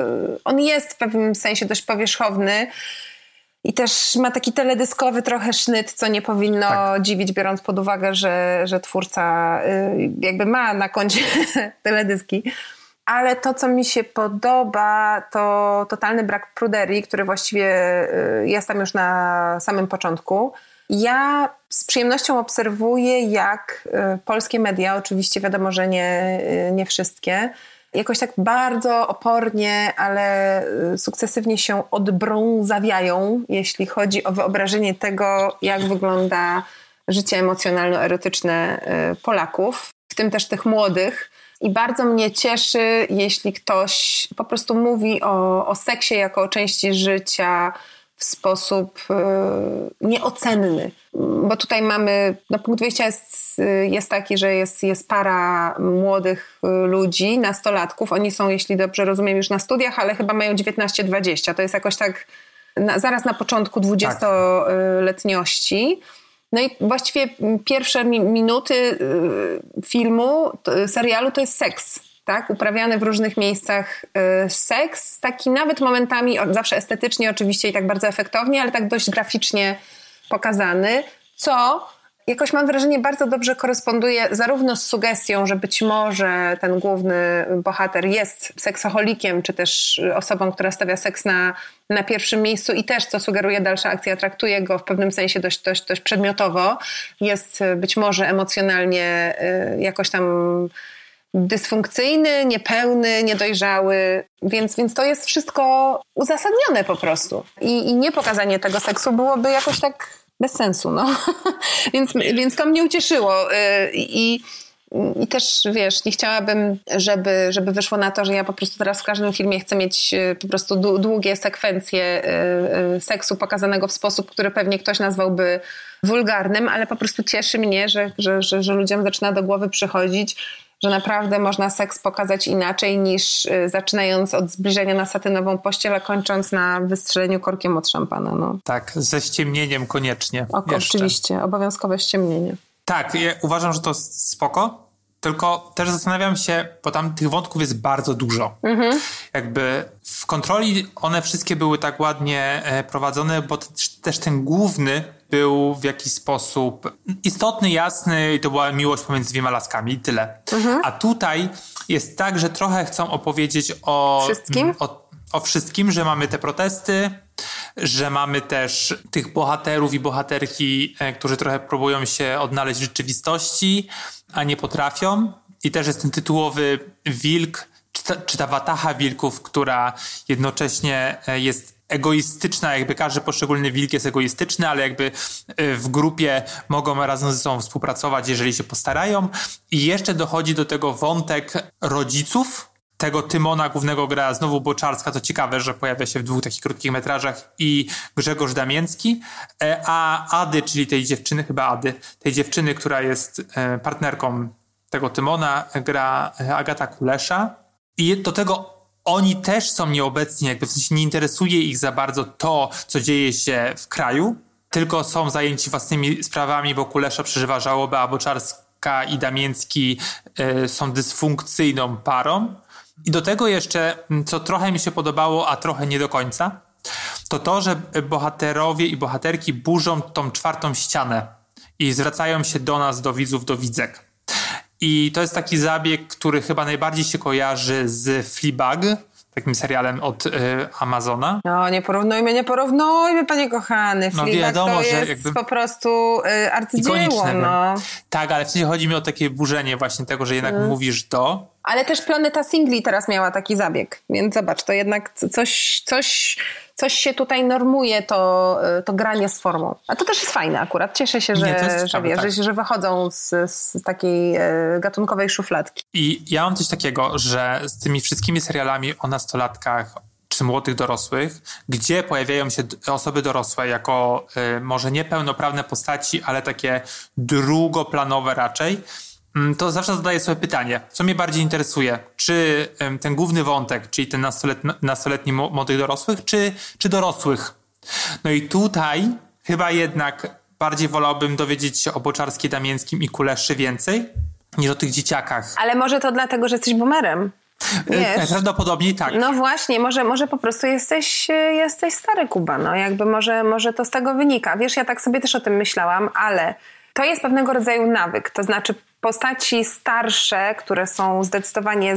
on jest w pewnym sensie dość powierzchowny. I też ma taki teledyskowy trochę sznyt, co nie powinno tak. dziwić, biorąc pod uwagę, że, że twórca y, jakby ma na koncie *laughs* teledyski ale to, co mi się podoba, to totalny brak pruderii, który właściwie y, jest tam już na samym początku. Ja z przyjemnością obserwuję, jak y, polskie media, oczywiście wiadomo, że nie, y, nie wszystkie, jakoś tak bardzo opornie, ale sukcesywnie się odbrązawiają, jeśli chodzi o wyobrażenie tego, jak wygląda życie emocjonalno-erotyczne Polaków, w tym też tych młodych i bardzo mnie cieszy, jeśli ktoś po prostu mówi o, o seksie jako o części życia w sposób y, nieocenny. Bo tutaj mamy, no punkt wyjścia jest, jest taki, że jest, jest para młodych ludzi, nastolatków. Oni są, jeśli dobrze rozumiem, już na studiach, ale chyba mają 19-20. To jest jakoś tak na, zaraz na początku dwudziestoletniości. Tak. No i właściwie pierwsze minuty y, filmu, serialu to jest seks, tak? Uprawiany w różnych miejscach y, seks, taki nawet momentami, zawsze estetycznie oczywiście i tak bardzo efektownie, ale tak dość graficznie pokazany, co jakoś mam wrażenie bardzo dobrze koresponduje zarówno z sugestią, że być może ten główny bohater jest seksoholikiem, czy też osobą, która stawia seks na, na pierwszym miejscu i też, co sugeruje dalsza akcja, traktuje go w pewnym sensie dość, dość, dość przedmiotowo. Jest być może emocjonalnie y, jakoś tam dysfunkcyjny, niepełny, niedojrzały, więc, więc to jest wszystko uzasadnione po prostu. I, I nie pokazanie tego seksu byłoby jakoś tak bez sensu, no. *laughs* więc, więc to mnie ucieszyło. Y, I, i też, wiesz, nie chciałabym, żeby, żeby wyszło na to, że ja po prostu teraz w każdym filmie chcę mieć y, po prostu długie sekwencje y, seksu pokazanego w sposób, który pewnie ktoś nazwałby wulgarnym, ale po prostu cieszy mnie, że, że, że, że ludziom zaczyna do głowy przychodzić, że naprawdę można seks pokazać inaczej niż y, zaczynając od zbliżenia na satynową pościel, a kończąc na wystrzeleniu korkiem od szampana. No. Tak, ze ściemnieniem koniecznie. O, oczywiście, obowiązkowe ściemnienie. Tak, ja uważam, że to spoko, tylko też zastanawiam się, bo tam tych wątków jest bardzo dużo. Mhm. Jakby w kontroli one wszystkie były tak ładnie e, prowadzone, bo też ten główny był w jakiś sposób istotny, jasny i to była miłość pomiędzy dwiema laskami i tyle. Mhm. A tutaj jest tak, że trochę chcą opowiedzieć o wszystkim, o, o wszystkim że mamy te protesty, że mamy też tych bohaterów i bohaterki, e, którzy trochę próbują się odnaleźć w rzeczywistości, a nie potrafią. I też jest ten tytułowy wilk, czy ta, czy ta watacha wilków, która jednocześnie e, jest egoistyczna, jakby każdy poszczególny wilk jest egoistyczny, ale jakby e, w grupie mogą razem ze sobą współpracować, jeżeli się postarają. I jeszcze dochodzi do tego wątek rodziców, tego Tymona głównego gra znowu Boczarska, to ciekawe, że pojawia się w dwóch takich krótkich metrażach i Grzegorz Damięcki, e, a Ady, czyli tej dziewczyny, chyba Ady, tej dziewczyny, która jest e, partnerką tego Tymona, gra Agata Kulesza. I do tego oni też są nieobecni, jakby w sensie nie interesuje ich za bardzo to, co dzieje się w kraju, tylko są zajęci własnymi sprawami, bo Kulesza przeżywa żałobę, a Boczarska i Damięcki są dysfunkcyjną parą. I do tego jeszcze, co trochę mi się podobało, a trochę nie do końca, to to, że bohaterowie i bohaterki burzą tą czwartą ścianę i zwracają się do nas, do widzów, do widzek. I to jest taki zabieg, który chyba najbardziej się kojarzy z Fleabag, takim serialem od y, Amazona. No, nie porównujmy, nie porównujmy, panie kochany. No wiadomo, to jest jakby po prostu y, arcydzieło. No. Tak, ale w sensie chodzi mi o takie burzenie właśnie tego, że jednak mm. mówisz do. Ale też Planeta Singli teraz miała taki zabieg, więc zobacz, to jednak coś, coś coś się tutaj normuje, to, y, to granie z formą. A to też jest fajne akurat. Cieszę się, że, Nie, że, wiesz, tak. że wychodzą z, z takiej e, gatunkowej szufladki. I ja mam coś takiego, że z tymi wszystkimi serialami o nastolatkach, czy młodych dorosłych, gdzie pojawiają się osoby dorosłe jako y, może niepełnoprawne postaci, ale takie drugoplanowe raczej, to zawsze zadaję sobie pytanie, co mnie bardziej interesuje, czy ten główny wątek, czyli ten nastoletni, nastoletni młodych dorosłych, czy, czy dorosłych. No i tutaj chyba jednak bardziej wolałbym dowiedzieć się o Boczarskiej, Damięckim i Kuleszy więcej, niż o tych dzieciakach. Ale może to dlatego, że jesteś boomerem. E, Wiesz? Prawdopodobnie tak. No właśnie, może, może po prostu jesteś, jesteś stary Kuba, no jakby może, może to z tego wynika. Wiesz, ja tak sobie też o tym myślałam, ale to jest pewnego rodzaju nawyk, to znaczy postaci starsze, które są zdecydowanie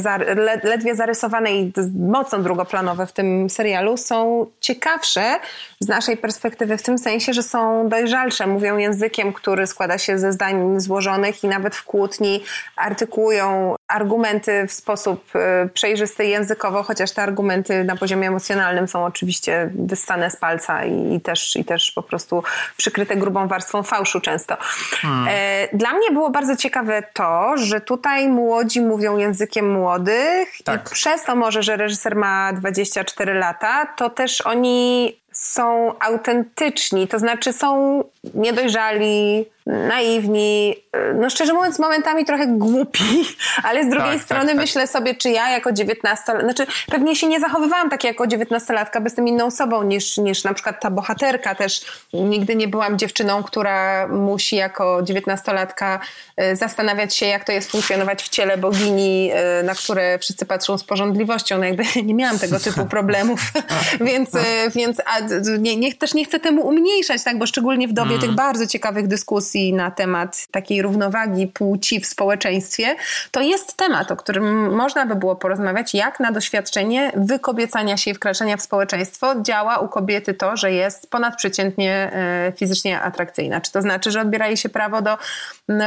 ledwie zarysowane i mocno drugoplanowe w tym serialu, są ciekawsze z naszej perspektywy w tym sensie, że są dojrzalsze, mówią językiem, który składa się ze zdań złożonych i nawet w kłótni artykułują argumenty w sposób y, przejrzysty językowo, chociaż te argumenty na poziomie emocjonalnym są oczywiście wyssane z palca i, i też, i też po prostu przykryte grubą warstwą fałszu często. Hmm. E, dla mnie było bardzo ciekawe to, że tutaj młodzi mówią językiem młodych tak. i przez to może, że reżyser ma 24 lata, to też oni są autentyczni, to znaczy są niedojrzali, naiwni, no szczerze mówiąc momentami trochę głupi, *laughs* ale z drugiej tak, tak strony tak, myślę sobie, czy ja jako 19 znaczy pewnie się nie zachowywałam tak jako 19-latka, bo jestem inną osobą niż, niż na przykład ta bohaterka też. Nigdy nie byłam dziewczyną, która musi jako 19-latka e, zastanawiać się, jak to jest funkcjonować w ciele bogini, e, na które wszyscy patrzą z porządliwością. No jakby *laughs* nie miałam tego typu problemów, *laughs* więc, e, więc a, nie, nie, też nie chcę temu umniejszać, tak, bo szczególnie w dobie mm. tych bardzo ciekawych dyskusji na temat takiej równowagi płci w społeczeństwie, to jest temat, o którym można by było porozmawiać, jak na doświadczenie wykobiecania się i wkraczania w społeczeństwo działa u kobiety to, że jest ponadprzeciętnie e, fizycznie atrakcyjna. Czy to znaczy, że odbiera jej się prawo do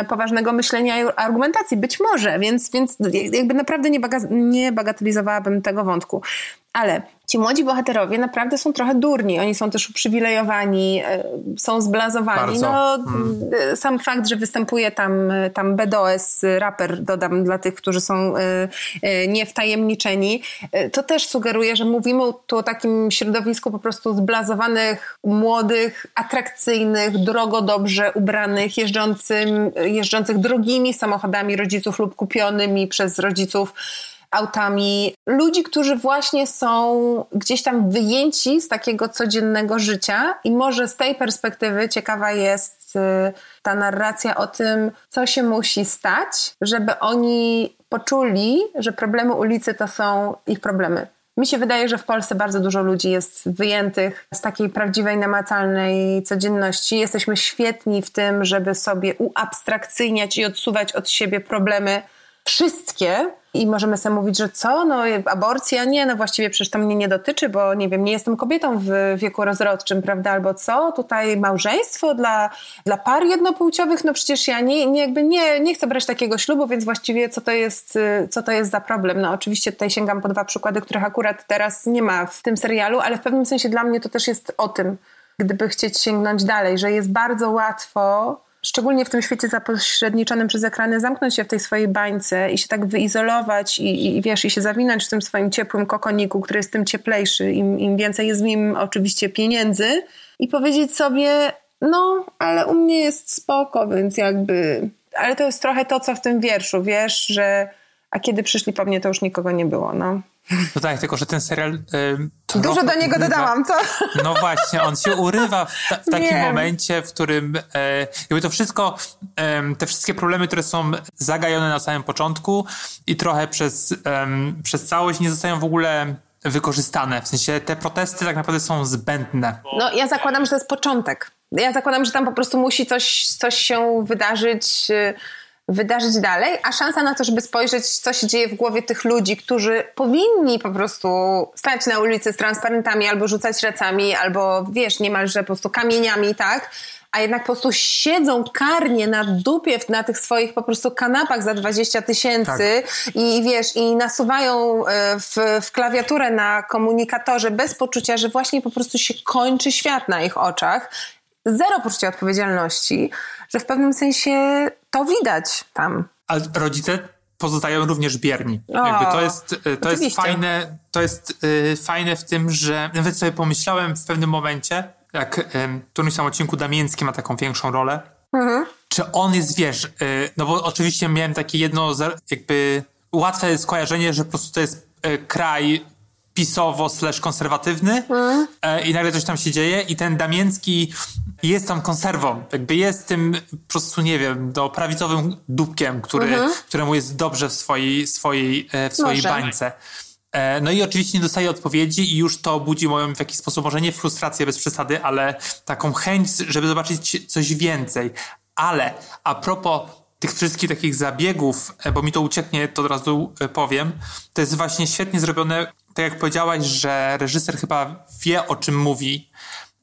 poważnego myślenia i argumentacji? Być może, więc, więc jakby naprawdę nie, baga nie bagatelizowałabym tego wątku. Ale ci młodzi bohaterowie naprawdę są trochę durni. Oni są też uprzywilejowani, e, są zblazowani. Bardzo. No, hmm. Sam fakt, że występuje tam, tam BDOS, raper, dodam dla tych, którzy są niewtajemniczeni, to też sugeruje, że mówimy tu o takim środowisku po prostu zblazowanych, młodych, atrakcyjnych, drogo dobrze ubranych, jeżdżącym, jeżdżących drogimi samochodami rodziców lub kupionymi przez rodziców autami, ludzi, którzy właśnie są gdzieś tam wyjęci z takiego codziennego życia i może z tej perspektywy ciekawa jest y, ta narracja o tym, co się musi stać, żeby oni poczuli, że problemy ulicy to są ich problemy. Mi się wydaje, że w Polsce bardzo dużo ludzi jest wyjętych z takiej prawdziwej, namacalnej codzienności. Jesteśmy świetni w tym, żeby sobie uabstrakcyjniać i odsuwać od siebie problemy wszystkie, i możemy sobie mówić, że co, no aborcja, nie, no właściwie przecież to mnie nie dotyczy, bo nie wiem, nie jestem kobietą w wieku rozrodczym, prawda, albo co, tutaj małżeństwo dla, dla par jednopłciowych, no przecież ja nie, nie, jakby nie, nie chcę brać takiego ślubu, więc właściwie co to jest, co to jest za problem? No oczywiście tutaj sięgam po dwa przykłady, których akurat teraz nie ma w tym serialu, ale w pewnym sensie dla mnie to też jest o tym, gdyby chcieć sięgnąć dalej, że jest bardzo łatwo szczególnie w tym świecie zapośredniczonym przez ekrany, zamknąć się w tej swojej bańce i się tak wyizolować i, i wiesz, i się zawinąć w tym swoim ciepłym kokoniku, który jest tym cieplejszy, im, im więcej jest w nim oczywiście pieniędzy i powiedzieć sobie, no, ale u mnie jest spoko, więc jakby... Ale to jest trochę to, co w tym wierszu, wiesz, że a kiedy przyszli po mnie, to już nikogo nie było, no. No tak, tylko że ten serial. Y, Dużo do niego urywa. dodałam, co? No właśnie, on się urywa w, ta, w takim Wiem. momencie, w którym e, jakby to wszystko, e, te wszystkie problemy, które są zagajone na samym początku i trochę przez, e, przez całość nie zostają w ogóle wykorzystane. W sensie te protesty tak naprawdę są zbędne. No ja zakładam, że to jest początek. Ja zakładam, że tam po prostu musi coś, coś się wydarzyć. Wydarzyć dalej, a szansa na to, żeby spojrzeć, co się dzieje w głowie tych ludzi, którzy powinni po prostu stać na ulicy z transparentami albo rzucać recami, albo wiesz, niemalże po prostu kamieniami, tak? A jednak po prostu siedzą karnie na dupie na tych swoich po prostu kanapach za 20 tysięcy tak. i wiesz, i nasuwają e, w, w klawiaturę na komunikatorze bez poczucia, że właśnie po prostu się kończy świat na ich oczach. Zero poczucia odpowiedzialności że w pewnym sensie to widać tam. Ale rodzice pozostają również bierni. O, Jakby to jest, to jest fajne, to jest y, fajne w tym, że nawet sobie pomyślałem w pewnym momencie, jak y, w którymś tam odcinku Damiński ma taką większą rolę, mhm. czy on jest, wiesz, y, no bo oczywiście miałem takie jedno jakby łatwe skojarzenie, że po prostu to jest y, kraj pisowo slash konserwatywny mm. i nagle coś tam się dzieje i ten Damięcki jest tam konserwą, jakby jest tym po prostu, nie wiem, do prawicowym dupkiem, który, mm -hmm. któremu jest dobrze w swojej, swojej, e, w swojej bańce. E, no i oczywiście nie dostaje odpowiedzi i już to budzi moją w jakiś sposób, może nie frustrację bez przesady, ale taką chęć, żeby zobaczyć coś więcej. Ale a propos tych wszystkich takich zabiegów, bo mi to ucieknie, to od razu powiem, to jest właśnie świetnie zrobione tak jak powiedziałaś, że reżyser chyba wie o czym mówi,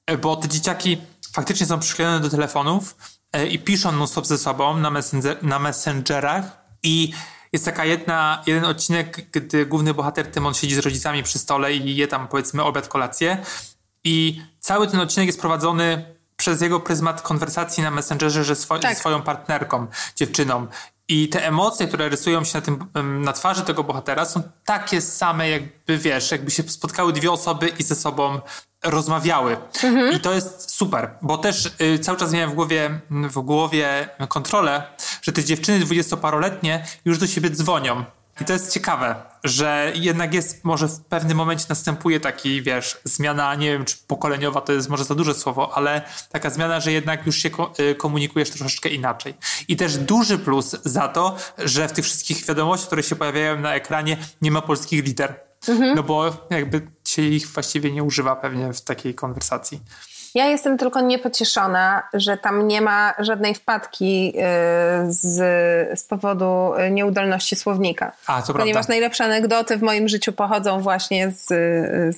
e, bo te dzieciaki faktycznie są przyklejone do telefonów e, i piszą non-stop ze sobą na, messenger, na messengerach i jest taka jedna, jeden odcinek, gdy główny bohater Tymon siedzi z rodzicami przy stole i je tam powiedzmy obiad, kolację i cały ten odcinek jest prowadzony przez jego pryzmat konwersacji na Messengerze że swo tak. ze swoją partnerką, dziewczyną. I te emocje, które rysują się na, tym, na twarzy tego bohatera, są takie same, jakby wiesz, jakby się spotkały dwie osoby i ze sobą rozmawiały. Mhm. I to jest super, bo też y, cały czas miałem w głowie, w głowie kontrolę, że te dziewczyny dwudziestoparoletnie już do siebie dzwonią. I to jest ciekawe, że jednak jest, może w pewnym momencie następuje taki, wiesz, zmiana, nie wiem, czy pokoleniowa to jest może za duże słowo, ale taka zmiana, że jednak już się y, komunikujesz troszeczkę inaczej. I też duży plus za to, że w tych wszystkich wiadomościach, które się pojawiają na ekranie, nie ma polskich liter. Mhm. No bo jakby się ich właściwie nie używa pewnie w takiej konwersacji. Ja jestem tylko niepocieszona, że tam nie ma żadnej wpadki y, z, z powodu nieudolności słownika. A, to Ponieważ prawda. najlepsze anegdoty w moim życiu pochodzą właśnie z,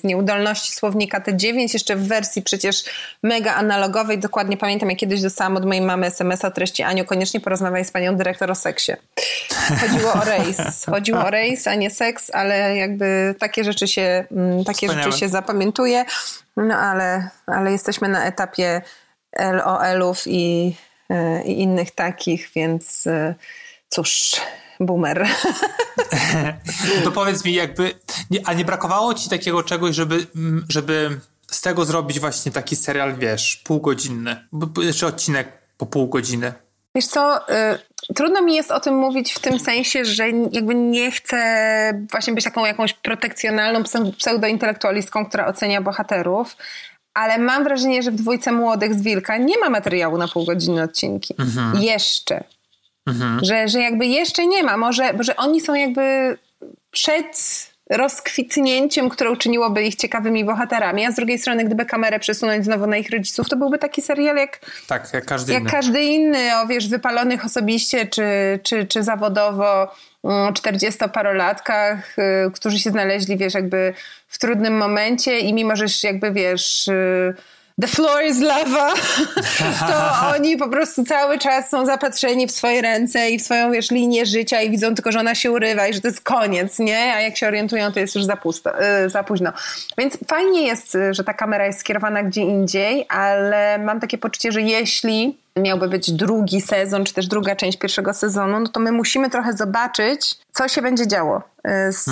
z nieudolności słownika T9, jeszcze w wersji przecież mega analogowej. Dokładnie pamiętam, jak kiedyś dostałam od mojej mamy SMS-a treści Aniu, koniecznie porozmawiaj z panią dyrektor o seksie. Chodziło o rejs. Chodziło o rejs, a nie seks, ale jakby takie rzeczy się, mm, takie Wspaniałe. rzeczy się zapamiętuje. No ale, ale jesteśmy na etapie LOL-ów i, y, i innych takich, więc y, cóż, boomer. *laughs* To powiedz mi, jakby, a nie brakowało ci takiego czegoś, żeby, mm, żeby z tego zrobić właśnie taki serial, wiesz, półgodzinny, czy odcinek po pół godziny? Wiesz co, y, trudno mi jest o tym mówić w tym sensie, że jakby nie chcę właśnie być taką jakąś protekcjonalną pseu- pseudointelektualistką, która ocenia bohaterów, ale mam wrażenie, że w dwójce młodych z Wilka nie ma materiału na półgodzinne odcinki. Jeszcze. Że, że jakby jeszcze nie ma. Może, że oni są jakby przed rozkwitnięciem, które uczyniłoby ich ciekawymi bohaterami, a z drugiej strony, gdyby kamerę przesunąć znowu na ich rodziców, to byłby taki serial jak Tak, jak każdy jak inny. każdy inny, o wiesz, wypalonych osobiście czy, czy, czy zawodowo mm, 40-parolatkach, y, którzy się znaleźli, wiesz, jakby w trudnym momencie i mimo, że jakby, wiesz... y, The floor is lava, *laughs* to oni po prostu cały czas są zapatrzeni w swoje ręce i w swoją, wiesz, linię życia i widzą tylko, że ona się urywa i że to jest koniec, nie? A jak się orientują, to jest już za, pusto, y, za późno. Więc fajnie jest, y, że ta kamera jest skierowana gdzie indziej, ale mam takie poczucie, że jeśli miałby być drugi sezon, czy też druga część pierwszego sezonu, no to my musimy trochę zobaczyć, co się będzie działo y, z,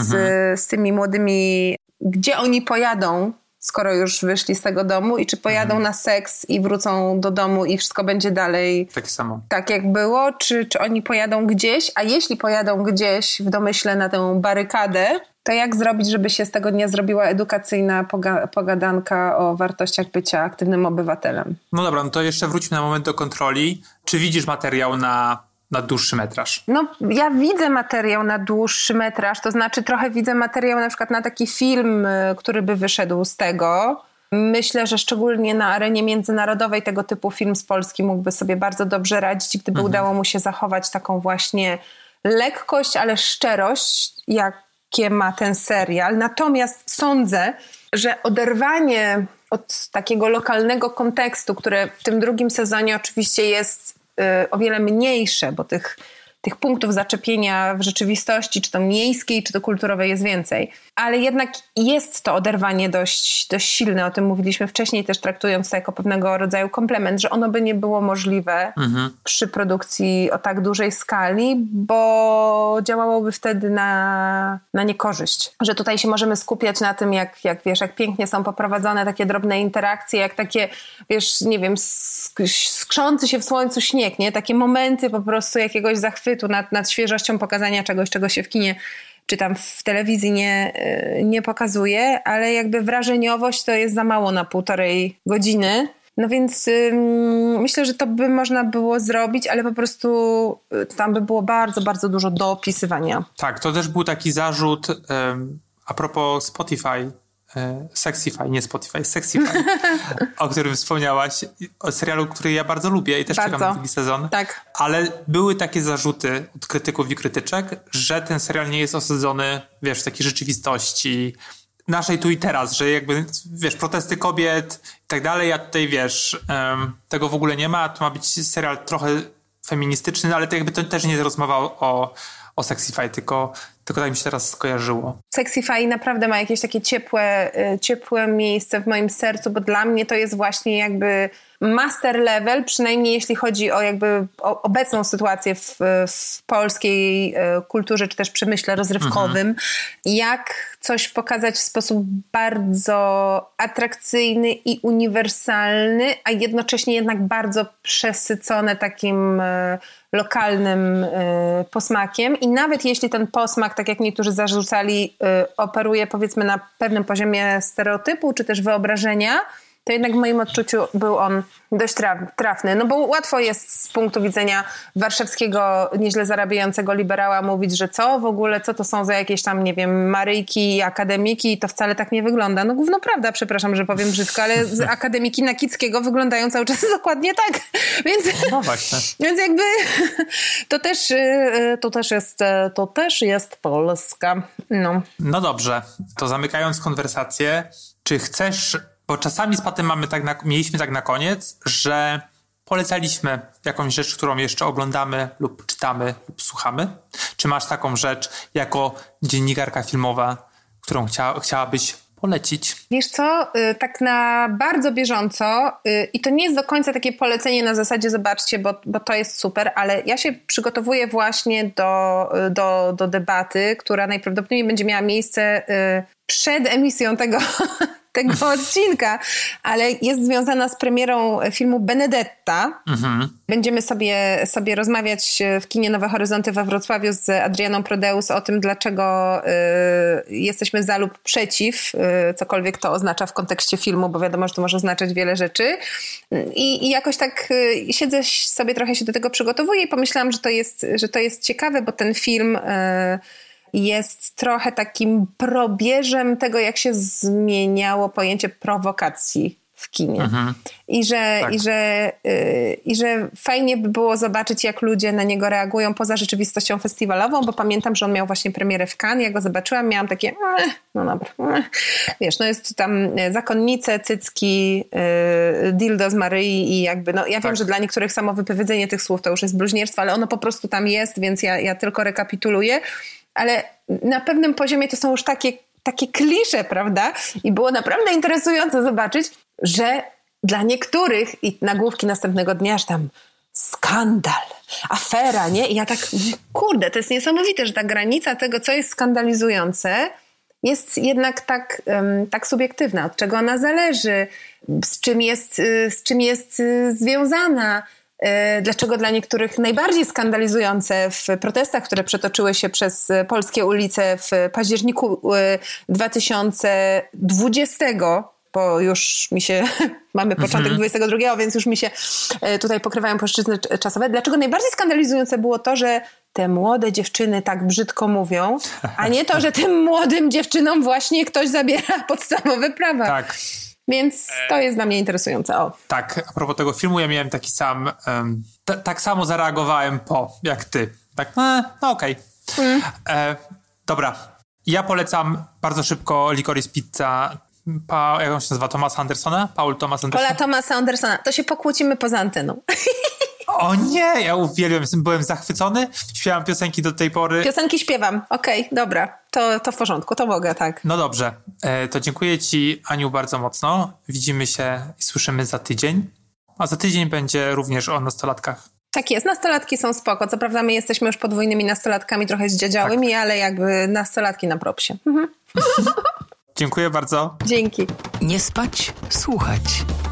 z tymi młodymi, gdzie oni pojadą, skoro już wyszli z tego domu i czy pojadą na seks i wrócą do domu i wszystko będzie dalej Takie samo. tak jak było, czy, czy oni pojadą gdzieś, a jeśli pojadą gdzieś w domyśle na tę barykadę, to jak zrobić, żeby się z tego nie zrobiła edukacyjna poga- pogadanka o wartościach bycia aktywnym obywatelem? No dobra, no to jeszcze wróćmy na moment do kontroli. Czy widzisz materiał na, na dłuższy metraż? No, ja widzę materiał na dłuższy metraż, to znaczy trochę widzę materiał na przykład na taki film, y, który by wyszedł z tego. Myślę, że szczególnie na arenie międzynarodowej tego typu film z Polski mógłby sobie bardzo dobrze radzić, gdyby udało mu się zachować taką właśnie lekkość, ale szczerość, jakie ma ten serial. Natomiast sądzę, że oderwanie od takiego lokalnego kontekstu, które w tym drugim sezonie oczywiście jest o wiele mniejsze, bo tych, tych punktów zaczepienia w rzeczywistości, czy to miejskiej, czy to kulturowej jest więcej. Ale jednak jest to oderwanie dość, dość silne, o tym mówiliśmy wcześniej, też traktując to jako pewnego rodzaju komplement, że ono by nie było możliwe przy produkcji o tak dużej skali, bo działałoby wtedy na, na niekorzyść. Że tutaj się możemy skupiać na tym, jak, jak wiesz, jak pięknie są poprowadzone takie drobne interakcje, jak takie, wiesz, nie wiem, sk- skrzący się w słońcu śnieg, nie? Takie momenty po prostu jakiegoś zachwytu nad, nad świeżością pokazania czegoś, czego się w kinie czy tam w telewizji nie, y, nie pokazuje, ale jakby wrażeniowość to jest za mało na półtorej godziny. No więc ym, myślę, że to by można było zrobić, ale po prostu y, tam by było bardzo, bardzo dużo dopisywania. Tak, to też był taki zarzut em, a propos Spotify, Sexify, nie Spotify, Sexify, o którym wspomniałaś, o serialu, który ja bardzo lubię i też czekam Bardzo. na drugi sezon. Tak. Ale były takie zarzuty od krytyków i krytyczek, że ten serial nie jest osadzony, wiesz, w takiej rzeczywistości naszej tu i teraz, że jakby, wiesz, protesty kobiet i tak dalej, a tutaj, wiesz, em, tego w ogóle nie ma, to ma być serial trochę feministyczny, ale to jakby to też nie jest rozmowa o, o Sexify, tylko, tylko tak mi się teraz skojarzyło. Sexify naprawdę ma jakieś takie ciepłe, y, ciepłe miejsce w moim sercu, bo dla mnie to jest właśnie jakby master level, przynajmniej jeśli chodzi o jakby o obecną sytuację w, w polskiej y, kulturze, czy też przemyśle rozrywkowym. Jak coś pokazać w sposób bardzo atrakcyjny i uniwersalny, a jednocześnie jednak bardzo przesycone takim y, lokalnym y, posmakiem i nawet jeśli ten posmak, tak jak niektórzy zarzucali, operuje powiedzmy na pewnym poziomie stereotypu czy też wyobrażenia, to jednak w moim odczuciu był on dość trafny. No bo łatwo jest z punktu widzenia warszawskiego, nieźle zarabiającego liberała mówić, że co w ogóle, co to są za jakieś tam, nie wiem, maryjki, akademiki i to wcale tak nie wygląda. No gówno prawda, przepraszam, że powiem brzydko, ale *laughs* akademiki Nakickiego wyglądają cały czas *laughs* dokładnie tak. Więc, no właśnie. *laughs* Więc jakby to też, y, to też jest, to też jest Polska. No. no dobrze, to zamykając konwersację, czy chcesz bo czasami z Patem mamy tak na, mieliśmy tak na koniec, że polecaliśmy jakąś rzecz, którą jeszcze oglądamy lub czytamy lub słuchamy. Czy masz taką rzecz jako dziennikarka filmowa, którą chcia, chciałabyś polecić? Wiesz co, y, tak na bardzo bieżąco y, i to nie jest do końca takie polecenie na zasadzie zobaczcie, bo, bo to jest super, ale ja się przygotowuję właśnie do, y, do, do debaty, która najprawdopodobniej będzie miała miejsce przed emisją tego, *laughs* tego *laughs* odcinka, ale jest związana z premierą filmu Benedetta. Mhm. Będziemy sobie, sobie rozmawiać w kinie Nowe Horyzonty we Wrocławiu z Adrianą Prodeus o tym, dlaczego y, jesteśmy za lub przeciw, y, cokolwiek to oznacza w kontekście filmu, bo wiadomo, że to może oznaczać wiele rzeczy. I, i jakoś tak y, siedzę sobie, trochę się do tego przygotowuję i pomyślałam, że to jest, że to jest ciekawe, bo ten film... Y, jest trochę takim probierzem tego, jak się zmieniało pojęcie prowokacji w kinie. Mhm. I, że, tak. i, że, yy, I że fajnie by było zobaczyć, jak ludzie na niego reagują poza rzeczywistością festiwalową, bo pamiętam, że on miał właśnie premierę w Cannes, ja go zobaczyłam, miałam takie, eh, no dobra, eh. wiesz, no jest tam e, zakonnice, cycki, yy, dildo z Maryi i jakby, no ja tak. wiem, że dla niektórych samo wypowiedzenie tych słów to już jest bluźnierstwo, ale ono po prostu tam jest, więc ja, ja tylko rekapituluję ale na pewnym poziomie to są już takie, takie klisze, prawda? I było naprawdę interesujące zobaczyć, że dla niektórych i nagłówki następnego dnia, że tam skandal, afera, nie? I ja tak, kurde, to jest niesamowite, że ta granica tego, co jest skandalizujące, jest jednak tak, tak subiektywna, od czego ona zależy, z czym jest, y, z czym jest y, związana. E, dlaczego dla niektórych najbardziej skandalizujące w protestach, które przetoczyły się przez polskie ulice w październiku 2020, e, bo już mi się, *laughs* mamy początek mhm. 22, więc już mi się e, tutaj pokrywają płaszczyzny czasowe. Dlaczego najbardziej skandalizujące było to, że te młode dziewczyny tak brzydko mówią, a nie to, że tym młodym dziewczynom właśnie ktoś zabiera *laughs* podstawowe prawa. Tak. Więc to jest dla mnie interesujące. O. Tak, a propos tego filmu, ja miałem taki sam, um, t- tak samo zareagowałem po, jak ty. Tak, e, no okej. Okay. Mm. E, dobra, ja polecam bardzo szybko Licorice Pizza pa, jak on się nazywa? Thomas Andersona? Paul Thomas Anderson? Paula Thomasa Andersona. To się pokłócimy poza anteną. *laughs* O nie, ja uwielbiam, byłem zachwycony. Śpiewam piosenki do tej pory. Piosenki śpiewam, okej, okay, dobra. To, to w porządku, to mogę, tak. No dobrze, e, to dziękuję Ci, Aniu, bardzo mocno. Widzimy się i słyszymy za tydzień. A za tydzień będzie również o nastolatkach. Tak jest, nastolatki są spoko. Co prawda my jesteśmy już podwójnymi nastolatkami, trochę zdziadziałymi, tak. ale jakby nastolatki na propsie. Mhm. *laughs* *laughs* Dziękuję bardzo. Dzięki. Nie spać, słuchać.